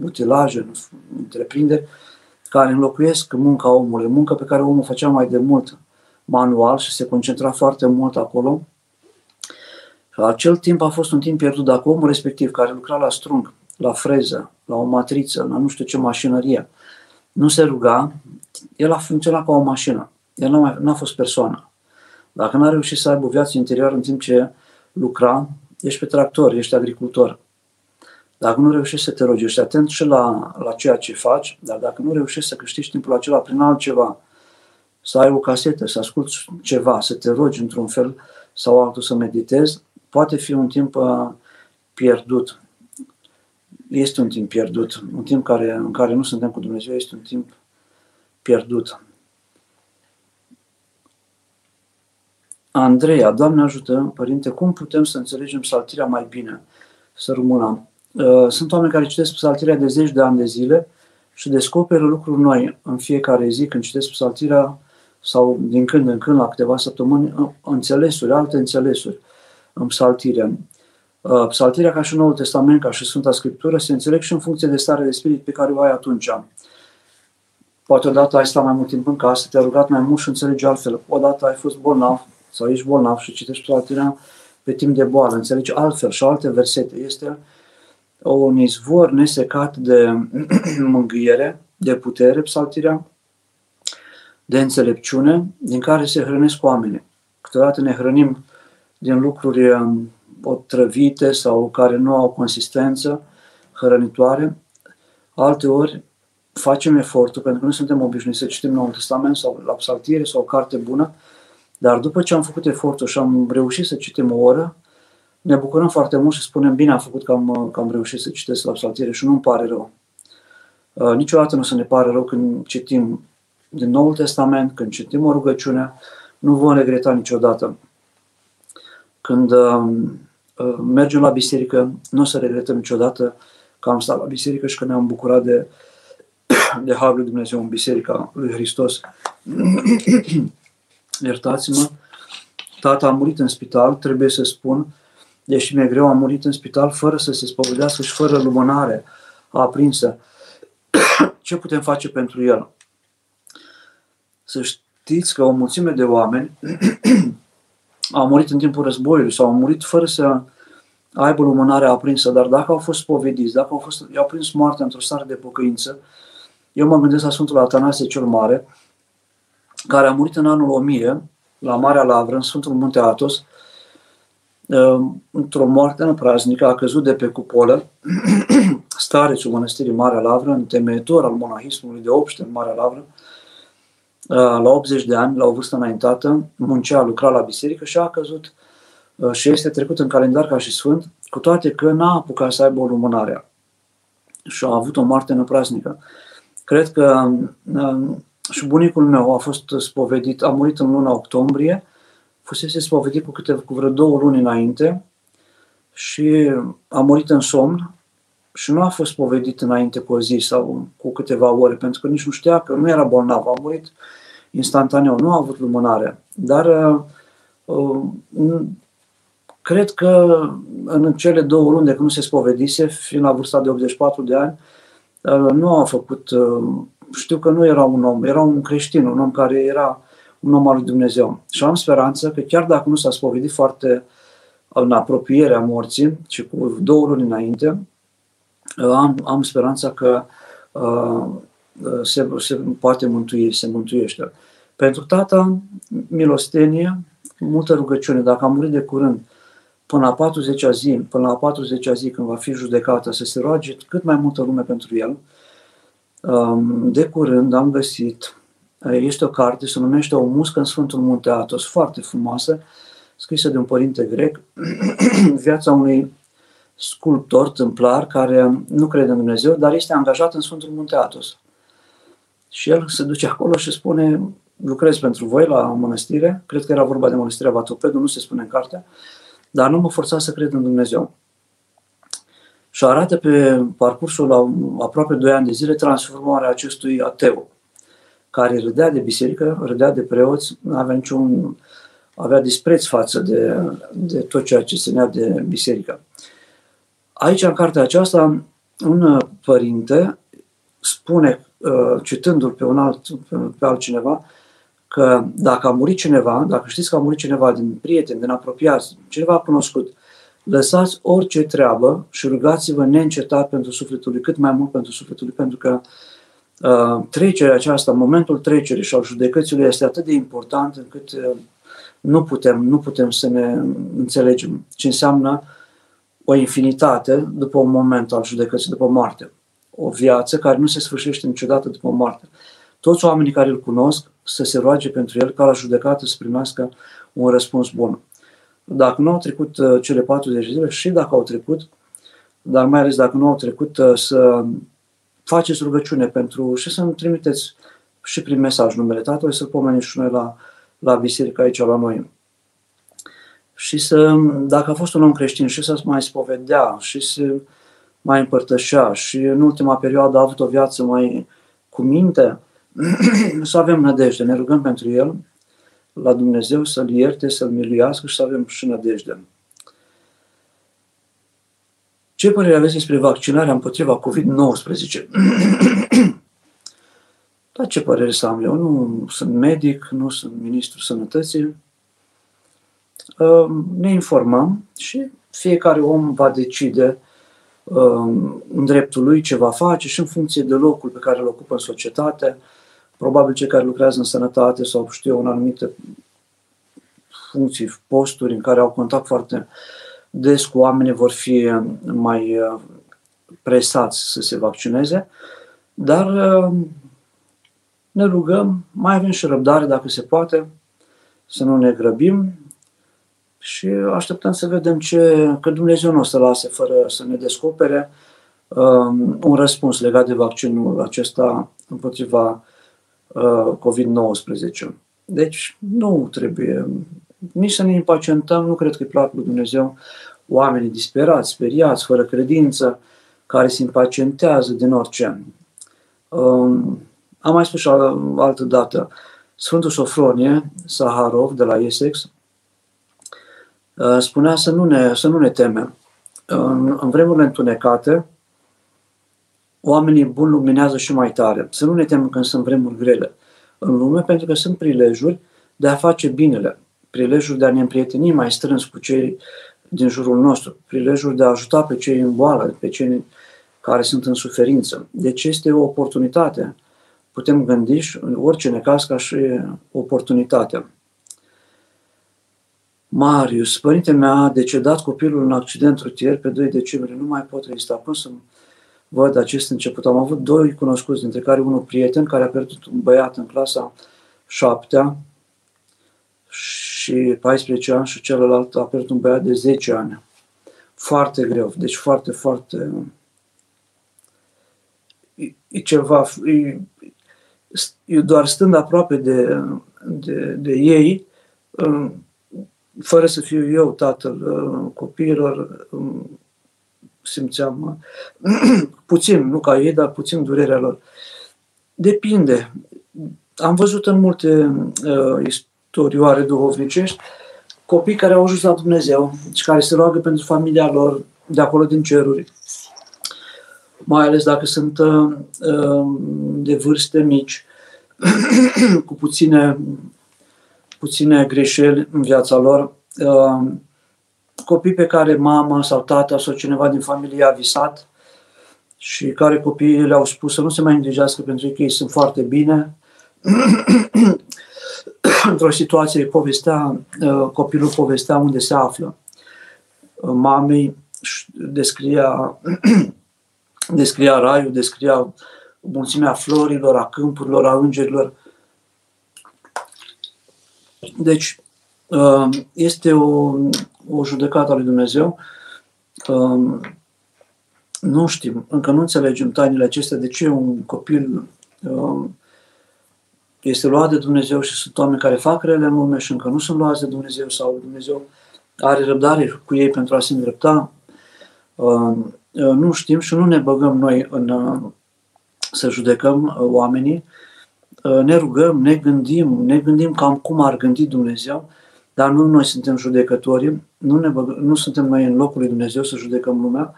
utilaje, întreprinderi care înlocuiesc munca omului, munca pe care omul făcea mai de mult manual și se concentra foarte mult acolo. Acel timp a fost un timp pierdut dacă omul respectiv care lucra la strung, la freză, la o matriță, la nu știu ce mașinărie, nu se ruga, el a funcționat ca o mașină. El nu a, n-a fost persoană. Dacă n-a reușit să aibă o viață interioară în timp ce lucra, ești pe tractor, ești agricultor. Dacă nu reușești să te rogi, ești atent și la, la ceea ce faci, dar dacă nu reușești să câștigi timpul acela prin altceva, să ai o casetă, să asculți ceva, să te rogi într-un fel sau altul să meditezi, poate fi un timp uh, pierdut. Este un timp pierdut. Un timp care, în care nu suntem cu Dumnezeu este un timp pierdut. Andreea, Doamne ajută, Părinte, cum putem să înțelegem saltirea mai bine? Să rămână. Uh, sunt oameni care citesc psaltirea de zeci de ani de zile și descoperă lucruri noi în fiecare zi când citesc psaltirea sau din când în când, la câteva săptămâni, înțelesuri, alte înțelesuri în psaltire. Uh, psaltirea, ca și Noul Testament, ca și Sfânta Scriptură, se înțeleg și în funcție de stare de spirit pe care o ai atunci. Poate odată ai stat mai mult timp în casă, te-ai rugat mai mult și înțelegi altfel. Odată ai fost bolnav sau ești bolnav și citești psaltirea pe timp de boală, înțelegi altfel și alte versete. Este un izvor nesecat de [clears throat] mângâiere, de putere, psaltirea, de înțelepciune, din care se hrănesc oamenii. Câteodată ne hrănim din lucruri um, otrăvite sau care nu au consistență hrănitoare. Alteori facem efortul, pentru că nu suntem obișnuiți să citim Noul Testament sau la psaltire sau o carte bună, dar după ce am făcut efortul și am reușit să citim o oră, ne bucurăm foarte mult și spunem bine am făcut că am, că am reușit să citesc la psaltire și nu-mi pare rău. Uh, niciodată nu să ne pare rău când citim din Noul Testament, când citim o rugăciune, nu vom regreta niciodată. Când uh, uh, mergem la biserică, nu o să regretăm niciodată că am stat la biserică și că ne-am bucurat de, [coughs] de Harul lui Dumnezeu în Biserica lui Hristos. [coughs] Iertați-mă, tata a murit în spital, trebuie să spun, deși mi-e greu, a murit în spital fără să se spovedească și fără lumânare aprinsă. [coughs] Ce putem face pentru el? Să știți că o mulțime de oameni [coughs] au murit în timpul războiului sau au murit fără să aibă lumânarea aprinsă, dar dacă au fost povediți, dacă au fost, i-au prins moartea într-o stare de pocăință, eu mă gândesc la Sfântul Atanasie cel Mare, care a murit în anul 1000, la Marea Lavră, în Sfântul Munte Atos, într-o moarte praznică, a căzut de pe cupolă, [clears throat] starețul mănăstirii Marea Lavră, întemeitor al monahismului de obște în Marea Lavră, la 80 de ani, la o vârstă înaintată, muncea, lucra la biserică și a căzut. Și este trecut în calendar ca și sfânt, cu toate că n-a apucat să aibă o lumânare și a avut o moarte năprasnică. Cred că și bunicul meu a fost spovedit, a murit în luna octombrie, fusese spovedit cu, câte, cu vreo două luni înainte și a murit în somn și nu a fost spovedit înainte cu o zi sau cu câteva ore, pentru că nici nu știa că nu era bolnav, a murit instantaneu, nu a avut lumânare. Dar uh, cred că în cele două luni de când nu se spovedise, fiind la vârsta de 84 de ani, uh, nu a făcut, uh, știu că nu era un om, era un creștin, un om care era un om al lui Dumnezeu. Și am speranță că chiar dacă nu s-a spovedit foarte în apropierea morții și cu două luni înainte, am, am speranța că uh, se, se poate mântui, se mântuiește. Pentru tata, milostenie, multă rugăciune. Dacă a murit de curând, până la 40 zi, până la 40 zi când va fi judecată, să se roage cât mai multă lume pentru el. Um, de curând am găsit este o carte, se numește O muscă în Sfântul Munte Atos, foarte frumoasă, scrisă de un părinte grec, [clears throat] viața unui sculptor, tâmplar, care nu crede în Dumnezeu, dar este angajat în Sfântul Munte Atos. Și el se duce acolo și spune, lucrez pentru voi la mănăstire, cred că era vorba de mănăstirea Vatopedu, nu se spune în carte, dar nu mă forța să cred în Dumnezeu. Și arată pe parcursul la aproape 2 ani de zile transformarea acestui ateu care râdea de biserică, râdea de preoți, nu avea niciun, avea dispreț față de, de tot ceea ce ținea de biserică. Aici, în cartea aceasta, un părinte spune, uh, citându-l pe un alt, pe altcineva, că dacă a murit cineva, dacă știți că a murit cineva din prieteni, din apropiați, cineva cunoscut, lăsați orice treabă și rugați-vă neîncetat pentru sufletul lui, cât mai mult pentru sufletul lui, pentru că Uh, trecerea aceasta, momentul trecerii și al judecăților este atât de important încât uh, nu putem, nu putem să ne înțelegem ce înseamnă o infinitate după un moment al judecății, după moarte. O viață care nu se sfârșește niciodată după moarte. Toți oamenii care îl cunosc să se roage pentru el ca la judecată să primească un răspuns bun. Dacă nu au trecut uh, cele 40 de zile și dacă au trecut, dar mai ales dacă nu au trecut, să faceți rugăciune pentru și să-mi trimiteți și prin mesaj numele Tatălui, să-L pomenim și noi la, la biserică aici la noi. Și să, dacă a fost un om creștin, și să mai spovedea, și să mai împărtășea, și în ultima perioadă a avut o viață mai cu minte, [clears throat] să avem nădejde, ne rugăm pentru el, la Dumnezeu să-l ierte, să-l miluiască și să avem și nădejde. Ce părere aveți despre vaccinarea împotriva COVID-19? [clears throat] da, ce părere să am eu? Nu sunt medic, nu sunt ministru sănătății. Ehm, ne informăm și fiecare om va decide ehm, în dreptul lui ce va face și în funcție de locul pe care îl ocupă în societate. Probabil cei care lucrează în sănătate sau știu eu în anumite funcții, posturi în care au contact foarte uh, des cu oamenii vor fi mai uh, presați să se vaccineze, dar uh, ne rugăm, mai avem și răbdare dacă se poate, să nu ne grăbim și așteptăm să vedem ce, că Dumnezeu nu o să lase fără să ne descopere um, un răspuns legat de vaccinul acesta împotriva uh, COVID-19. Deci nu trebuie nici să ne impacientăm, nu cred că e plac lui Dumnezeu oamenii disperați, speriați, fără credință, care se impacientează din orice. Um, am mai spus și altă dată, Sfântul Sofronie Saharov de la Essex uh, spunea să nu ne, să nu ne temem. În, în vremurile întunecate, oamenii buni luminează și mai tare. Să nu ne temem când sunt vremuri grele în lume, pentru că sunt prilejuri de a face binele prilejul de a ne împrieteni mai strâns cu cei din jurul nostru, prilejul de a ajuta pe cei în boală, pe cei care sunt în suferință. Deci este o oportunitate. Putem gândi și în orice necaz ca și oportunitate. Marius, părinte meu a decedat copilul în accident rutier pe 2 decembrie, nu mai pot rezista până să văd acest început. Am avut doi cunoscuți, dintre care unul prieten care a pierdut un băiat în clasa 7 și 14 ani și celălalt a pierdut un băiat de 10 ani. Foarte greu, deci foarte, foarte... E, e ceva... E, e doar stând aproape de, de, de ei, fără să fiu eu tatăl uh, copiilor, um, simțeam uh, [clears throat] puțin, nu ca ei, dar puțin durerea lor. Depinde. Am văzut în multe uh, istorioare duhovnicești copii care au ajuns la Dumnezeu și care se roagă pentru familia lor de acolo din ceruri, mai ales dacă sunt uh, uh de vârste mici, [clears throat] cu puține puține greșeli în viața lor, uh, copii pe care mama sau tata sau cineva din familie a visat și care copiii le-au spus să nu se mai îngrijească pentru că ei sunt foarte bine. [clears throat] [coughs] Într-o situație povestea, uh, copilul povestea unde se află. Uh, mamei descria, [coughs] descria raiul, descria mulțimea florilor, a câmpurilor, a îngerilor deci, uh, este o, o judecată a lui Dumnezeu. Um, nu știm, încă nu înțelegem tainele acestea, de ce un copil um, este luat de Dumnezeu și sunt oameni care fac rele în lume și încă nu sunt luați de Dumnezeu sau Dumnezeu are răbdare cu ei pentru a se îndrepta. Um, uh, nu știm și nu ne băgăm noi în uh, să judecăm oamenii, Uh, ne rugăm, ne gândim, ne gândim cam cum ar gândi Dumnezeu, dar nu noi suntem judecători, nu, ne băg- nu suntem noi în locul lui Dumnezeu să judecăm lumea.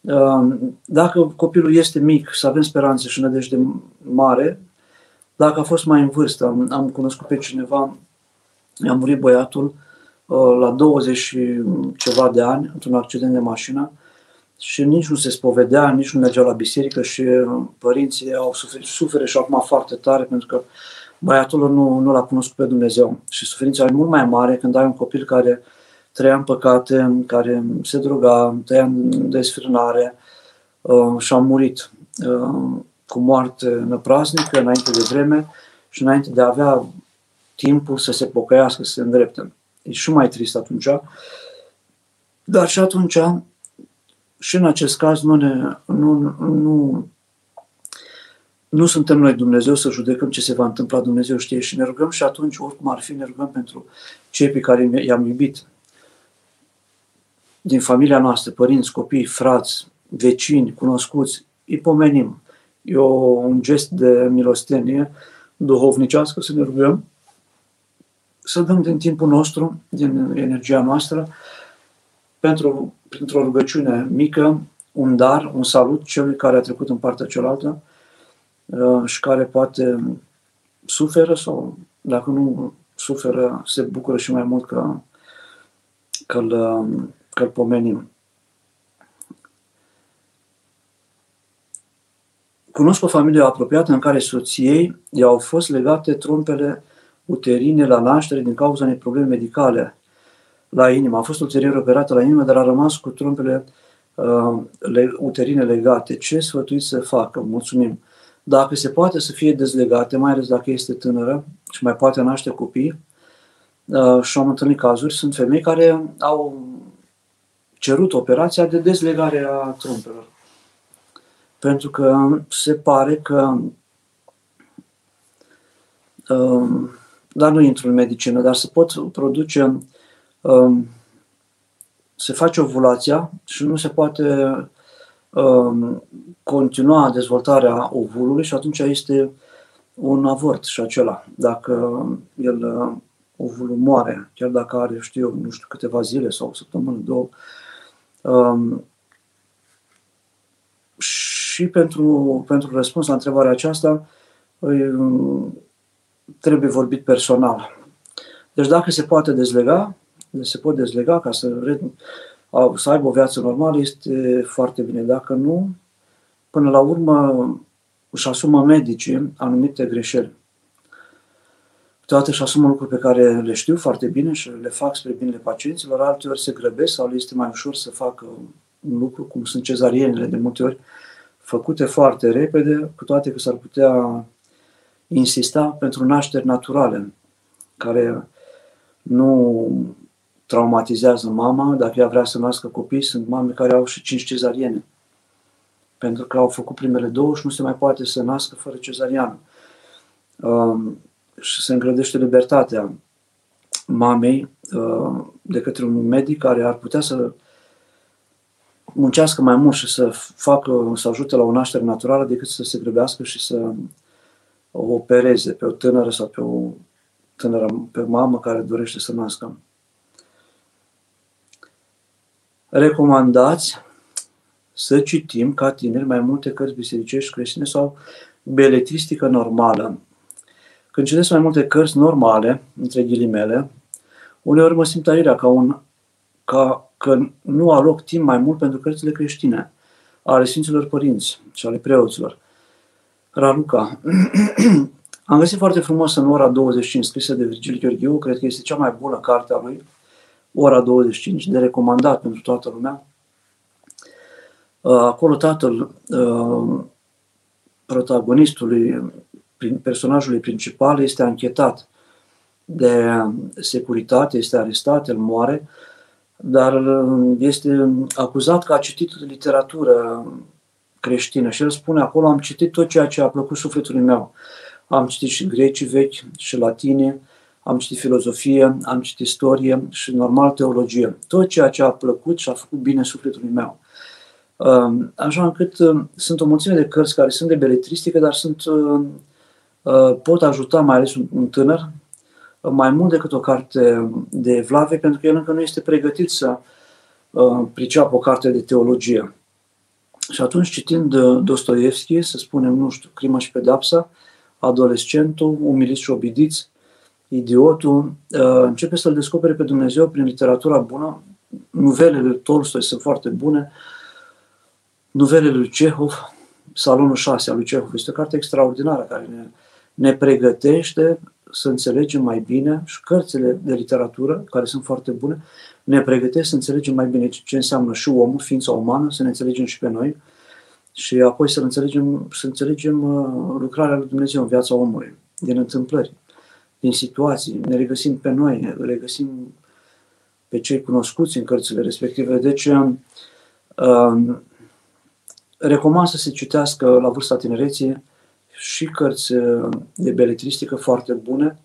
Uh, dacă copilul este mic, să avem speranțe și nădejde mare, dacă a fost mai în vârstă, am, am cunoscut pe cineva, i-a murit băiatul uh, la 20 și ceva de ani într-un accident de mașină, și nici nu se spovedea, nici nu mergea la biserică și uh, părinții au suferit, suferă și acum foarte tare pentru că băiatul nu, nu l-a cunoscut pe Dumnezeu. Și suferința e mult mai mare când ai un copil care trăia în păcate, care se droga, trăia în desfrânare uh, și a murit uh, cu moarte năprasnică înainte de vreme și înainte de a avea timpul să se pocăiască, să se îndrepte. E și mai trist atunci. Dar și atunci și în acest caz nu, ne, nu, nu, nu suntem noi Dumnezeu să judecăm ce se va întâmpla, Dumnezeu știe și ne rugăm și atunci, oricum ar fi, ne rugăm pentru cei pe care i-am iubit din familia noastră, părinți, copii, frați, vecini, cunoscuți, îi pomenim. E o, un gest de milostenie duhovnicească să ne rugăm, să dăm din timpul nostru, din energia noastră, pentru, printr-o rugăciune mică, un dar, un salut celui care a trecut în partea cealaltă uh, și care poate suferă sau, dacă nu suferă, se bucură și mai mult că, că-l, că-l pomenim. Cunosc o familie apropiată în care soției i-au fost legate trompele uterine la naștere din cauza unei probleme medicale la inimă. A fost ulterior operată la inimă, dar a rămas cu trompele uh, uterine legate. Ce sfătuiți să facă? Mulțumim. Dacă se poate să fie dezlegate, mai ales dacă este tânără și mai poate naște copii, uh, și am întâlnit cazuri, sunt femei care au cerut operația de dezlegare a trompelor. Pentru că se pare că uh, dar nu intru în medicină, dar se pot produce um, se face ovulația și nu se poate um, continua dezvoltarea ovulului și atunci este un avort și acela. Dacă el, uh, ovulul moare, chiar dacă are, știu eu, nu știu, câteva zile sau o săptămână, două, um, și pentru, pentru răspuns la întrebarea aceasta, um, trebuie vorbit personal Deci dacă se poate dezlega, se pot dezlega ca să, să aibă o viață normală, este foarte bine. Dacă nu, până la urmă își asumă medicii anumite greșeli. Toate își asumă lucruri pe care le știu foarte bine și le fac spre binele pacienților, alteori se grăbesc sau le este mai ușor să facă un lucru, cum sunt cezarienele de multe ori, făcute foarte repede, cu toate că s-ar putea insista pentru nașteri naturale, care nu traumatizează mama, dacă ea vrea să nască copii, sunt mame care au și cinci cezariene, pentru că au făcut primele două și nu se mai poate să nască fără cezariană. Um, și se îngrădește libertatea mamei uh, de către un medic care ar putea să muncească mai mult și să facă, să ajute la o naștere naturală decât să se grăbească și să o opereze pe o tânără sau pe o tânără, pe o mamă care dorește să nască. Recomandați să citim ca tineri mai multe cărți bisericești creștine sau beletristică normală. Când citesc mai multe cărți normale, între ghilimele, uneori mă simt airea ca, un, ca că nu aloc timp mai mult pentru cărțile creștine ale Sfinților Părinți și ale preoților. Raluca. [clears throat] Am găsit foarte frumos în ora 25 scrisă de Virgil Gheorghiu, cred că este cea mai bună carte a lui, ora 25, de recomandat pentru toată lumea. Uh, acolo tatăl uh, protagonistului, personajului principal, este anchetat de securitate, este arestat, el moare, dar uh, este acuzat că a citit literatură creștină și el spune acolo am citit tot ceea ce a plăcut sufletului meu. Am citit și grecii vechi și latine, am citit filozofie, am citit istorie și normal teologie. Tot ceea ce a plăcut și a făcut bine sufletului meu. Um, așa încât um, sunt o mulțime de cărți care sunt de beletristică, dar sunt, um, uh, pot ajuta mai ales un tânăr mai mult decât o carte de evlave, pentru că el încă nu este pregătit să uh, priceapă o carte de teologie. Și atunci, citind uh, Dostoevski, să spunem, nu știu, Crimă și pedapsa, adolescentul, umilit și obidiți, idiotul, uh, începe să-L descopere pe Dumnezeu prin literatura bună. Nuvelele lui Tolstoi sunt foarte bune. Nuvelele lui Cehov, Salonul 6 al lui Cehov, este o carte extraordinară care ne, ne pregătește să înțelegem mai bine și cărțile de literatură, care sunt foarte bune, ne pregătesc să înțelegem mai bine ce înseamnă și omul, ființa umană, să ne înțelegem și pe noi și apoi să înțelegem, să înțelegem uh, lucrarea lui Dumnezeu în viața omului, din întâmplări, din situații. Ne regăsim pe noi, ne regăsim pe cei cunoscuți în cărțile respective. Deci, um, um recomand să se citească la vârsta tinereții și cărți uh, de beletristică foarte bune,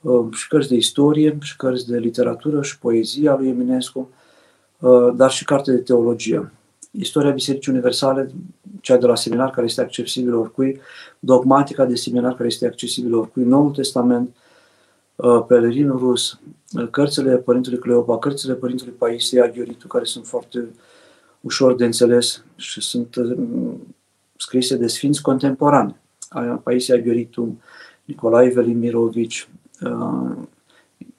uh, și cărți de istorie, și cărți de literatură și poezie a lui Eminescu, uh, dar și carte de teologie. Istoria Bisericii Universale, cea de la seminar care este accesibilă oricui, dogmatica de seminar care este accesibilă oricui, Noul Testament, Pelerinul Rus, cărțile Părintului Cleopa, cărțile Părintului Paisie Aghioritu, care sunt foarte ușor de înțeles și sunt scrise de sfinți contemporani. Paisia Ghioritu, Nicolae Velimirovici, uh,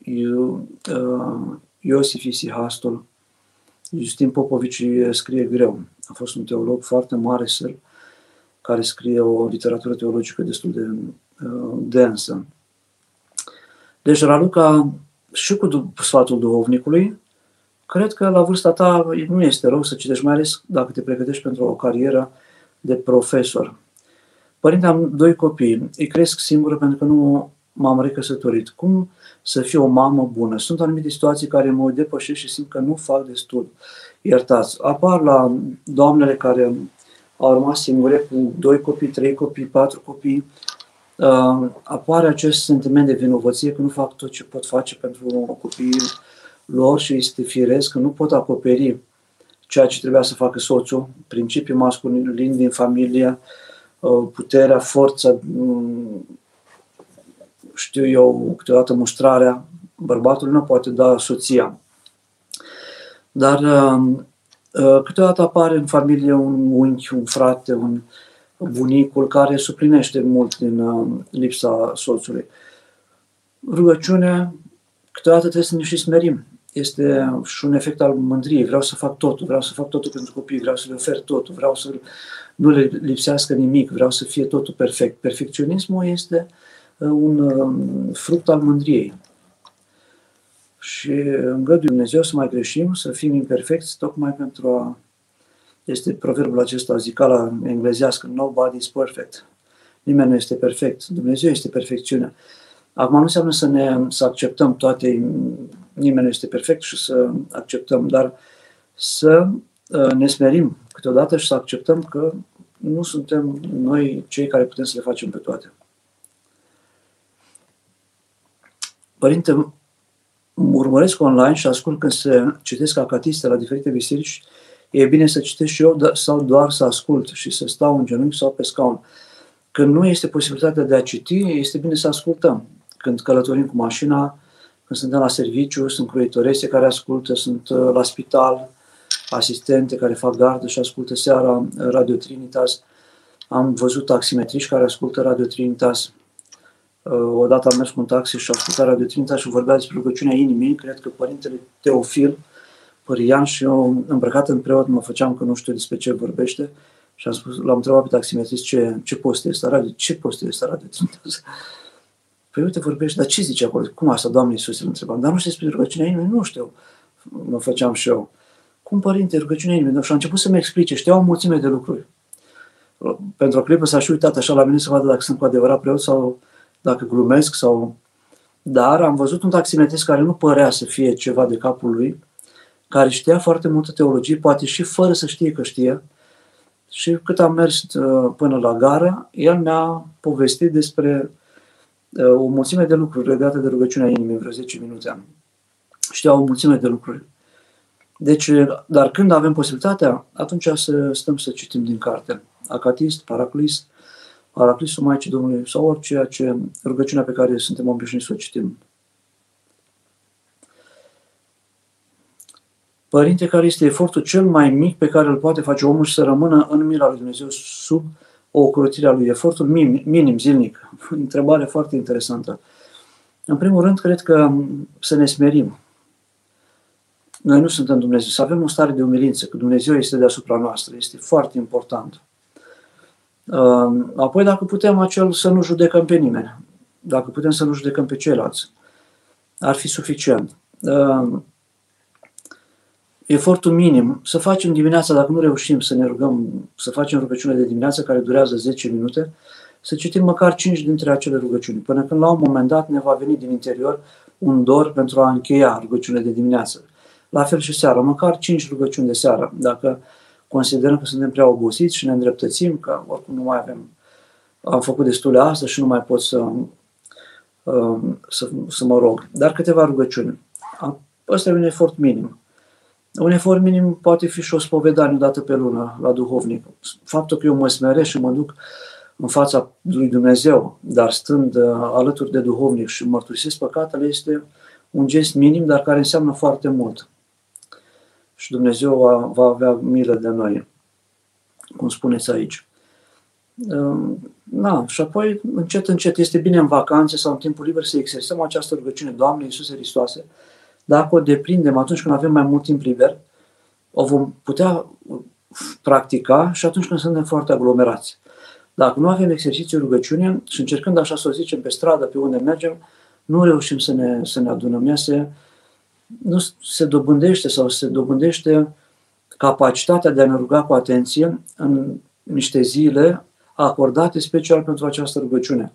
uh, Iosif Isihastol, Justin Popovici scrie greu. A fost un teolog foarte mare săr, care scrie o literatură teologică destul de uh, densă. Deci Raluca, și cu sfatul duhovnicului, cred că la vârsta ta nu este rău să citești, mai ales dacă te pregătești pentru o carieră de profesor. Părinte, am doi copii, îi cresc singură pentru că nu m-am recăsătorit. Cum să fiu o mamă bună? Sunt anumite situații care mă depășesc și simt că nu fac destul. Iertați, apar la doamnele care au rămas singure cu doi copii, trei copii, patru copii, uh, apare acest sentiment de vinovăție că nu fac tot ce pot face pentru copiii lor și este firesc că nu pot acoperi ceea ce trebuia să facă soțul, principiul masculin din familie, uh, Uh, puterea, forța, mm, știu eu, câteodată mustrarea bărbatului nu poate da soția. Dar uh, uh, câteodată apare în familie un unchi, un frate, un bunicul care suplinește mult din lipsa soțului. Rugăciune, câteodată trebuie să ne și smerim. Este și un efect al mândriei. Vreau să fac totul, vreau să fac totul pentru copii, vreau să le ofer totul, vreau să nu le lipsească nimic, vreau să fie totul perfect. Perfecționismul este uh, un um, fruct al mândriei. Și îngăduie Dumnezeu să mai greșim, să fim imperfecți, tocmai pentru a... Este proverbul acesta zicala englezească, nobody is perfect. Nimeni nu este perfect. Dumnezeu este perfecțiunea. Acum nu înseamnă să ne să acceptăm toate, nimeni nu este perfect și să acceptăm, dar să uh, ne smerim câteodată și să acceptăm că nu suntem noi cei care putem să le facem pe toate. Părinte, urmăresc online și ascult când se citesc acatiste la diferite biserici, e bine să citesc și eu sau doar să ascult și să stau în genunchi sau pe scaun. Când nu este posibilitatea de a citi, este bine să ascultăm. Când călătorim cu mașina, când suntem la serviciu, sunt croitorese care ascultă, sunt uh, la spital, asistente care fac gardă și ascultă seara Radio Trinitas. Am văzut taximetriști care ascultă Radio Trinitas. Uh, odată am mers cu un taxi și ascultat Radio Trinitas și vorbea despre rugăciunea inimii. Cred că părintele Teofil, Părian și eu îmbrăcat în preot mă făceam că nu știu despre ce vorbește și am spus, l-am întrebat pe taximetrist ce, ce post este radio, ce post este radio Trinitas. Păi uite, vorbește, dar ce zice acolo? Cum asta, Doamne Iisus, îl întrebam. Dar nu știu despre rugăciunea inimii? Nu știu. Mă făceam și eu. Cum, părinte, rugăciunea inimii? Și a început să-mi explice. Știau o mulțime de lucruri. Pentru o clipă s-a și uitat așa la mine să vadă dacă sunt cu adevărat preot sau dacă glumesc sau... Dar am văzut un taximetrist care nu părea să fie ceva de capul lui, care știa foarte multă teologie, poate și fără să știe că știe. Și cât am mers uh, până la gară, el mi-a povestit despre uh, o mulțime de lucruri legate de rugăciunea inimii, vreo 10 minute. Știa o mulțime de lucruri. Deci, dar când avem posibilitatea, atunci să stăm să citim din carte. Acatist, paraclist, Paraclisul Maicii Domnului sau orice ce rugăciunea pe care suntem obișnuiți să o citim. Părinte, care este efortul cel mai mic pe care îl poate face omul și să rămână în mila lui Dumnezeu sub o ocrotire a lui? Efortul minim, minim zilnic. [laughs] Întrebare foarte interesantă. În primul rând, cred că să ne smerim. Noi nu suntem Dumnezeu. Să avem o stare de umilință, că Dumnezeu este deasupra noastră. Este foarte important. Apoi, dacă putem acel să nu judecăm pe nimeni, dacă putem să nu judecăm pe ceilalți, ar fi suficient. Efortul minim, să facem dimineața, dacă nu reușim să ne rugăm, să facem rugăciune de dimineață care durează 10 minute, să citim măcar 5 dintre acele rugăciuni, până când la un moment dat ne va veni din interior un dor pentru a încheia rugăciunile de dimineață. La fel și seara, măcar 5 rugăciuni de seară. Dacă considerăm că suntem prea obosiți și ne îndreptățim, că oricum nu mai avem, am făcut destule astăzi și nu mai pot să, um, să, să mă rog. Dar câteva rugăciuni. Ăsta e un efort minim. Un efort minim poate fi și o spovedanie dată pe lună la duhovnic. Faptul că eu mă smeresc și mă duc în fața lui Dumnezeu, dar stând uh, alături de duhovnic și mărturisesc păcatele, este un gest minim, dar care înseamnă foarte mult și Dumnezeu va, va avea milă de noi, cum spuneți aici. Na, și apoi, încet, încet, este bine în vacanțe sau în timpul liber să exersăm această rugăciune, Doamne Iisuse Hristoase, dacă o deprindem atunci când avem mai mult timp liber, o vom putea practica și atunci când suntem foarte aglomerați. Dacă nu avem exercițiu rugăciune și încercând așa să o zicem pe stradă, pe unde mergem, nu reușim să ne, să ne adunăm. Ea se, nu se dobândește sau se dobândește capacitatea de a ne ruga cu atenție în niște zile acordate special pentru această rugăciune.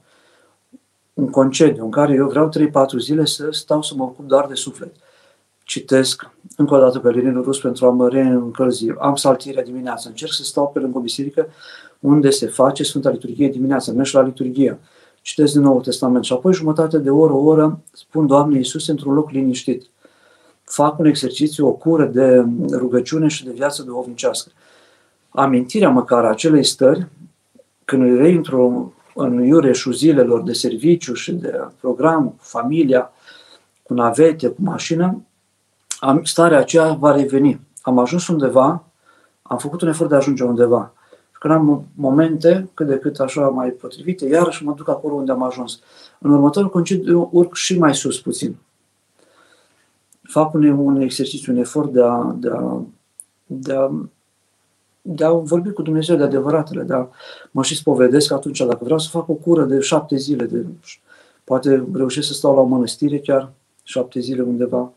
Un concediu în care eu vreau 3-4 zile să stau să mă ocup doar de suflet. Citesc încă o dată pe Leninul Rus pentru a mă reîncălzi. Am saltirea dimineața. Încerc să stau pe lângă o biserică unde se face Sfânta Liturghie dimineața. Merg la liturghie. Citesc din Noul Testament și apoi jumătate de oră, o oră, spun Doamne Iisus într-un loc liniștit fac un exercițiu, o cură de rugăciune și de viață duhovnicească. Amintirea măcar a acelei stări, când reintru în iureșul zilelor de serviciu și de program, cu familia, cu navete, cu mașină, starea aceea va reveni. Am ajuns undeva, am făcut un efort de a ajunge undeva. Și când am momente, cât de cât așa mai potrivite, iarăși mă duc acolo unde am ajuns. În următorul concediu urc și mai sus puțin fac un, un exercițiu, un efort de a, de, a, de, a, de a vorbi cu Dumnezeu de adevăratele, de a mă și spovedesc atunci, dacă vreau să fac o cură de șapte zile, de, poate reușesc să stau la o mănăstire chiar șapte zile undeva.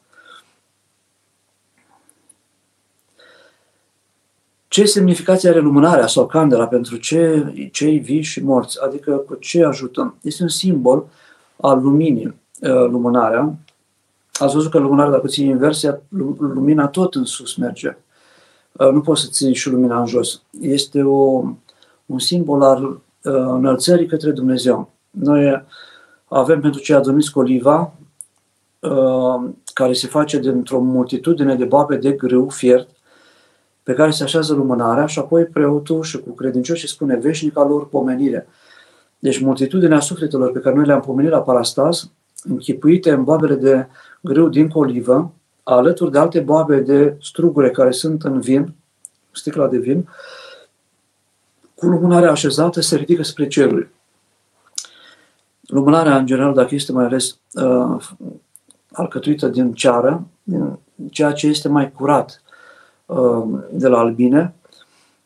Ce semnificație are lumânarea sau candela pentru ce, cei vii și morți? Adică cu ce ajutăm? Este un simbol al luminii, uh, lumânarea. Ați văzut că lumânarea, dacă ții inversia, lumina tot în sus merge. Uh, nu poți să ții și lumina în jos. Este o, un simbol al uh, înălțării către Dumnezeu. Noi avem pentru cei adormiți coliva, care se face dintr-o multitudine de babe de grâu fiert, pe care se așează lumânarea și apoi preotul și cu credincioși spune veșnica lor pomenire. Deci multitudinea sufletelor pe care noi le-am pomenit la parastas, închipuite în babele de grâu din colivă, alături de alte babe de strugure care sunt în vin, sticla de vin, cu lumânarea așezată se ridică spre ceruri. Lumânarea, în general, dacă este mai ales uh, alcătuită din ceară, din ceea ce este mai curat, Uh, de la albine,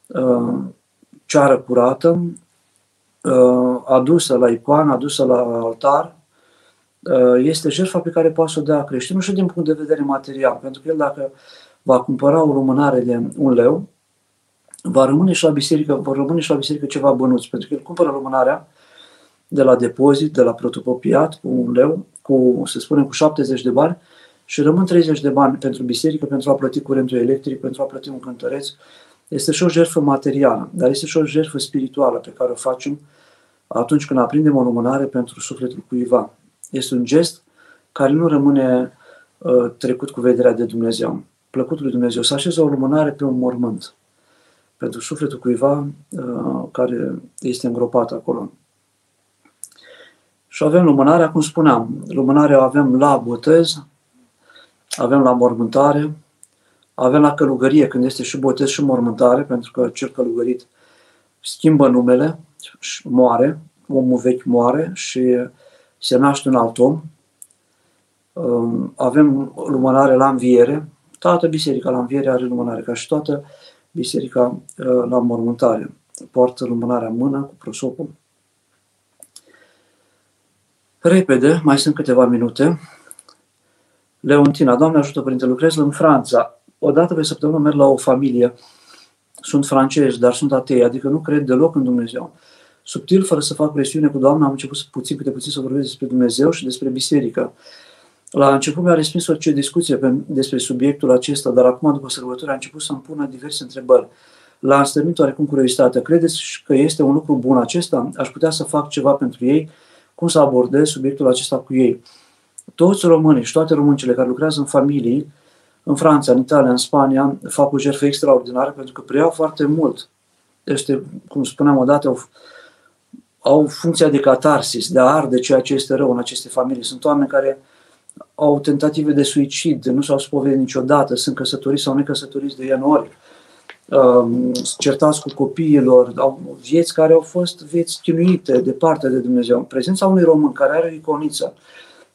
uh, ceară curată, uh, adusă la icoană, adusă la altar, este jertfa pe care poate să o dea creștinul și din punct de vedere material. Pentru că el dacă va cumpăra o lumânare de un leu, va rămâne și la biserică, va rămâne și la biserică ceva bănuți, pentru că el cumpără lumânarea de la depozit, de la protocopiat, cu un leu, cu, să spunem, cu 70 de bani, și rămân 30 de bani pentru biserică, pentru a plăti curentul electric, pentru a plăti un cântăreț. Este și o jertfă materială, dar este și o jertfă spirituală pe care o facem atunci când aprindem o lumânare pentru sufletul cuiva. Este un gest care nu rămâne uh, trecut cu vederea de Dumnezeu. Plăcutul lui Dumnezeu să așeze o lumânare pe un mormânt pentru sufletul cuiva uh, care este îngropat acolo. Și avem lumânarea, cum spuneam, lumânarea o avem la botez, avem la mormântare, avem la călugărie, când este și botez și mormântare, pentru că cel călugărit schimbă numele și moare, omul vechi moare și se naște un alt om. Um, avem lumânare la înviere, toată biserica la înviere are lumânare, ca și toată biserica uh, la mormântare. Poartă lumânarea în mână cu prosopul. Repede, mai sunt câteva minute. Leontina, Doamne ajută, Părinte, lucrez în Franța. O dată pe săptămână merg la o familie. Sunt francezi, dar sunt atei, adică nu cred deloc în Dumnezeu. Subtil, fără să fac presiune cu Doamna, am început puțin câte puțin să vorbesc despre Dumnezeu și despre biserică. La început mi-a respins orice discuție despre subiectul acesta, dar acum, după sărbători, a început să-mi pună diverse întrebări. L-a înstărimit oarecum curiozitatea. Credeți că este un lucru bun acesta? Aș putea să fac ceva pentru ei? Cum să abordez subiectul acesta cu ei? toți românii și toate româncile care lucrează în familii, în Franța, în Italia, în Spania, fac o jertfă extraordinară pentru că preiau foarte mult. Este, cum spuneam odată, au, au funcția de catarsis, de a arde ceea ce este rău în aceste familii. Sunt oameni care au tentative de suicid, nu s-au spovedit niciodată, sunt căsătoriți sau necăsătoriți de ianori, um, certați cu copiilor, au vieți care au fost vieți chinuite, departe de Dumnezeu. Prezența unui român care are o iconiță,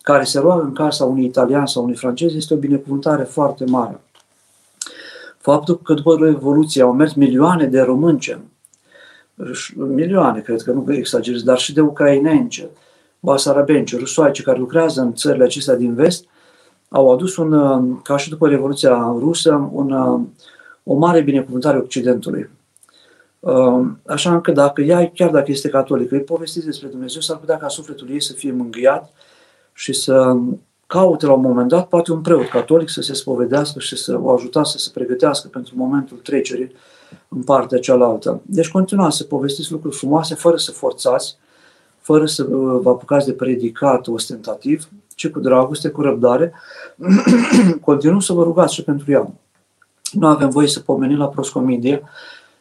care se roagă în casa unui italian sau unui francez este o binecuvântare foarte mare. Faptul că după Revoluție au mers milioane de românce, milioane, cred că nu exagerez, dar și de ucrainence, basarabence, rusoaice care lucrează în țările acestea din vest, au adus, un, ca și după Revoluția rusă, un, o mare binecuvântare Occidentului. Așa încât dacă ea, chiar dacă este catolică, îi povestiți despre Dumnezeu, s-ar putea ca sufletul ei să fie mângâiat și să caute la un moment dat poate un preot catolic să se spovedească și să o ajutați să se pregătească pentru momentul trecerii în partea cealaltă. Deci continuați să povestiți lucruri frumoase fără să forțați, fără să vă apucați de predicat ostentativ, ci cu dragoste, cu răbdare. [clears throat] Continuăm să vă rugați și pentru ea. Nu avem voie să pomenim la proscomidie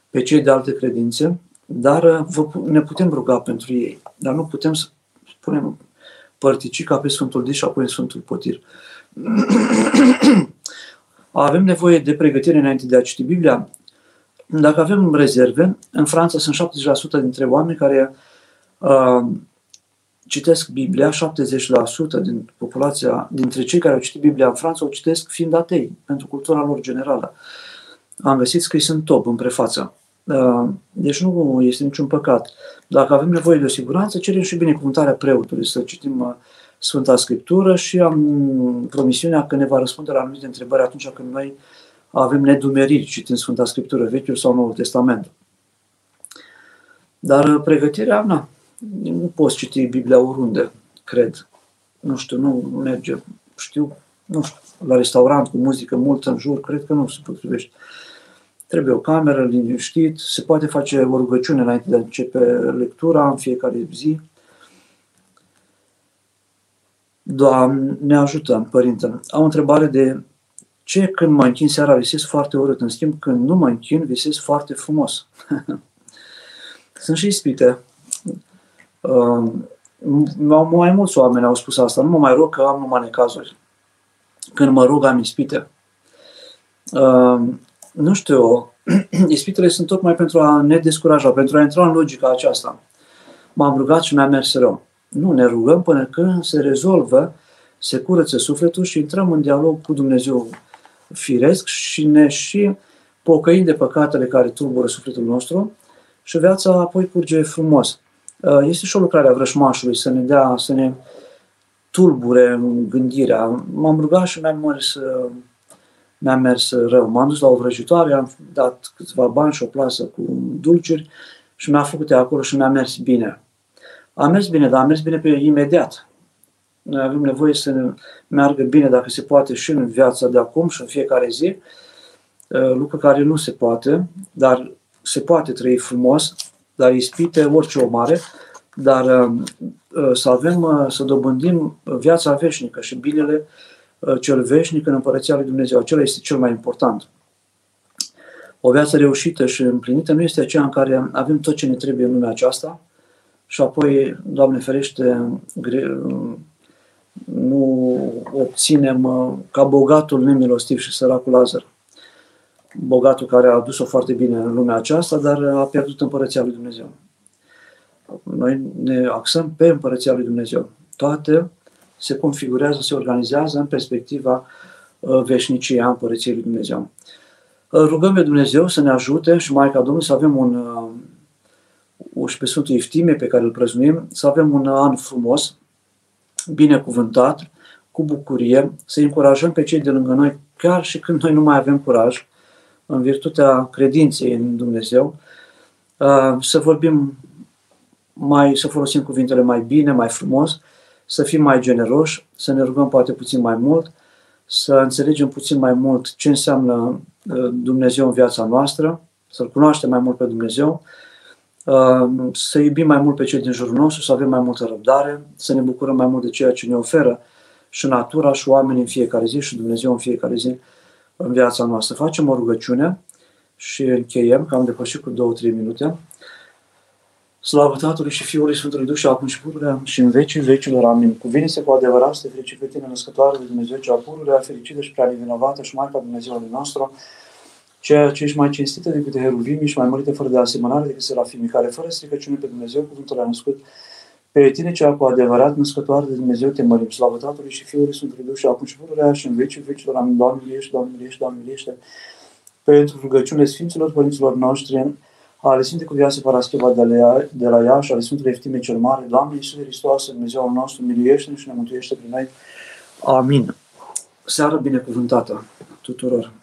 pe cei de alte credințe, dar ne putem ruga pentru ei. Dar nu putem să punem părticica pe Sfântul Dis și apoi în Sfântul Potir. [clears throat] avem nevoie de pregătire înainte de a citi Biblia. Dacă avem rezerve, în Franța sunt 70% dintre oameni care uh, citesc Biblia, 70% din populația, dintre cei care au citit Biblia în Franța, o citesc fiind atei, pentru cultura lor generală. Am găsit scris în top, în prefață. Uh, deci nu este niciun păcat. Dacă avem nevoie de o siguranță, cerem și binecuvântarea preotului, să citim uh, Sfânta Scriptură și am promisiunea că ne va răspunde la anumite întrebări atunci când noi avem nedumeriri citind Sfânta Scriptură, Vechiul sau Noul Testament. Dar uh, pregătirea, na, nu poți citi Biblia oriunde, cred. Nu știu, nu merge. Știu, nu știu, la restaurant cu muzică mult în jur, cred că nu se potrivește. Trebuie o cameră, liniștit, se poate face o rugăciune înainte de a începe lectura în fiecare zi. Doamne, ne ajută, Părinte. Am o întrebare de ce când mă închin seara visez foarte urât, în schimb când nu mă închin visez foarte frumos. [laughs] Sunt și ispite. Uh, mai mulți oameni au spus asta. Nu mă mai rog că am numai necazuri. Când mă rog am ispite. Uh, nu știu, [clears throat] ispitele sunt tocmai pentru a ne descuraja, pentru a intra în logica aceasta. M-am rugat și mi-a mers rău. Nu ne rugăm până când se rezolvă, se curăță sufletul și intrăm în dialog cu Dumnezeu firesc și ne și pocăim de păcatele care tulbură sufletul nostru și viața apoi curge frumos. Uh, este și o lucrare a vrășmașului să ne dea, să ne tulbure gândirea. M-am rugat și mi-a mers, uh, mi-a mers rău. M-am dus la o vrăjitoare, am dat câțiva bani și o plasă cu dulciuri și mi-a făcut acolo și mi-a mers bine. A mers bine, dar a mers bine pe imediat. Noi avem nevoie să ne meargă bine, dacă se poate, și în viața de acum și în fiecare zi, uh, lucru care nu se poate, dar se poate trăi frumos, dar ispite orice om are, dar uh, uh, să avem, să dobândim viața veșnică și binele cel veșnic în Împărăția lui Dumnezeu. Acela este cel mai important. O viață reușită și împlinită nu este aceea în care avem tot ce ne trebuie în lumea aceasta și apoi, Doamne ferește, nu obținem uh, ca bogatul nemilostiv și săracul Lazar. Bogatul care a adus-o foarte bine în lumea aceasta, dar a pierdut împărăția lui Dumnezeu. Noi ne axăm pe împărăția lui Dumnezeu. Toate se configurează, se organizează în perspectiva uh, veșniciei a împărăției lui Dumnezeu. Uh, rugăm pe Dumnezeu să ne ajute și Maica Domnului să avem un, și șpe Sfântul Iftime pe care îl prăznuim, să avem un an frumos, binecuvântat, cu bucurie, să încurajăm pe cei de lângă noi, chiar și când noi nu mai avem curaj, în virtutea credinței în Dumnezeu, uh, să vorbim mai, să folosim cuvintele mai bine, mai frumos, să fim mai generoși, să ne rugăm poate puțin mai mult, să înțelegem puțin mai mult ce înseamnă uh, Dumnezeu în viața noastră, să-L cunoaștem mai mult pe Dumnezeu, Ehm, să iubim mai mult pe cei din jurul nostru, să avem mai multă răbdare, să ne bucurăm mai mult de ceea ce ne oferă și natura și oamenii în fiecare zi și Dumnezeu în fiecare zi în viața noastră. Facem o rugăciune și încheiem, că am depășit cu două, trei minute. Slavă Tatălui și Fiului Sfântului Duh și acum și pururea și în vecii vecilor. Amin. Cuvine-se cu adevărat să te fericit pe tine, născătoare de Dumnezeu, cea pururea, fericită și prea nevinovată și Maica Dumnezeului nostru, ceea ce ești mai cinstită decât de heruvimi și mai mărită fără de asemănare decât serafimii, care fără stricăciune pe Dumnezeu, cuvântul a născut pe tine cea cu adevărat născătoare de Dumnezeu te mărim. Slavă Tatălui și Fiului Sfântului Duh și acum și pururea și în vecii vecilor. Amin. Doamne miliește, Doamne miliește, Doamne miliește. Pentru rugăciunile Sfinților Părinților noștri, ale Sfinte Cuvioase Parascheva de la, de la Iași, ale Sfântului Eftime cel Mare, Doamne Iisuse Hristos, Dumnezeu nostru, miliește și ne mântuiește prin noi. Amin. Seară binecuvântată tuturor!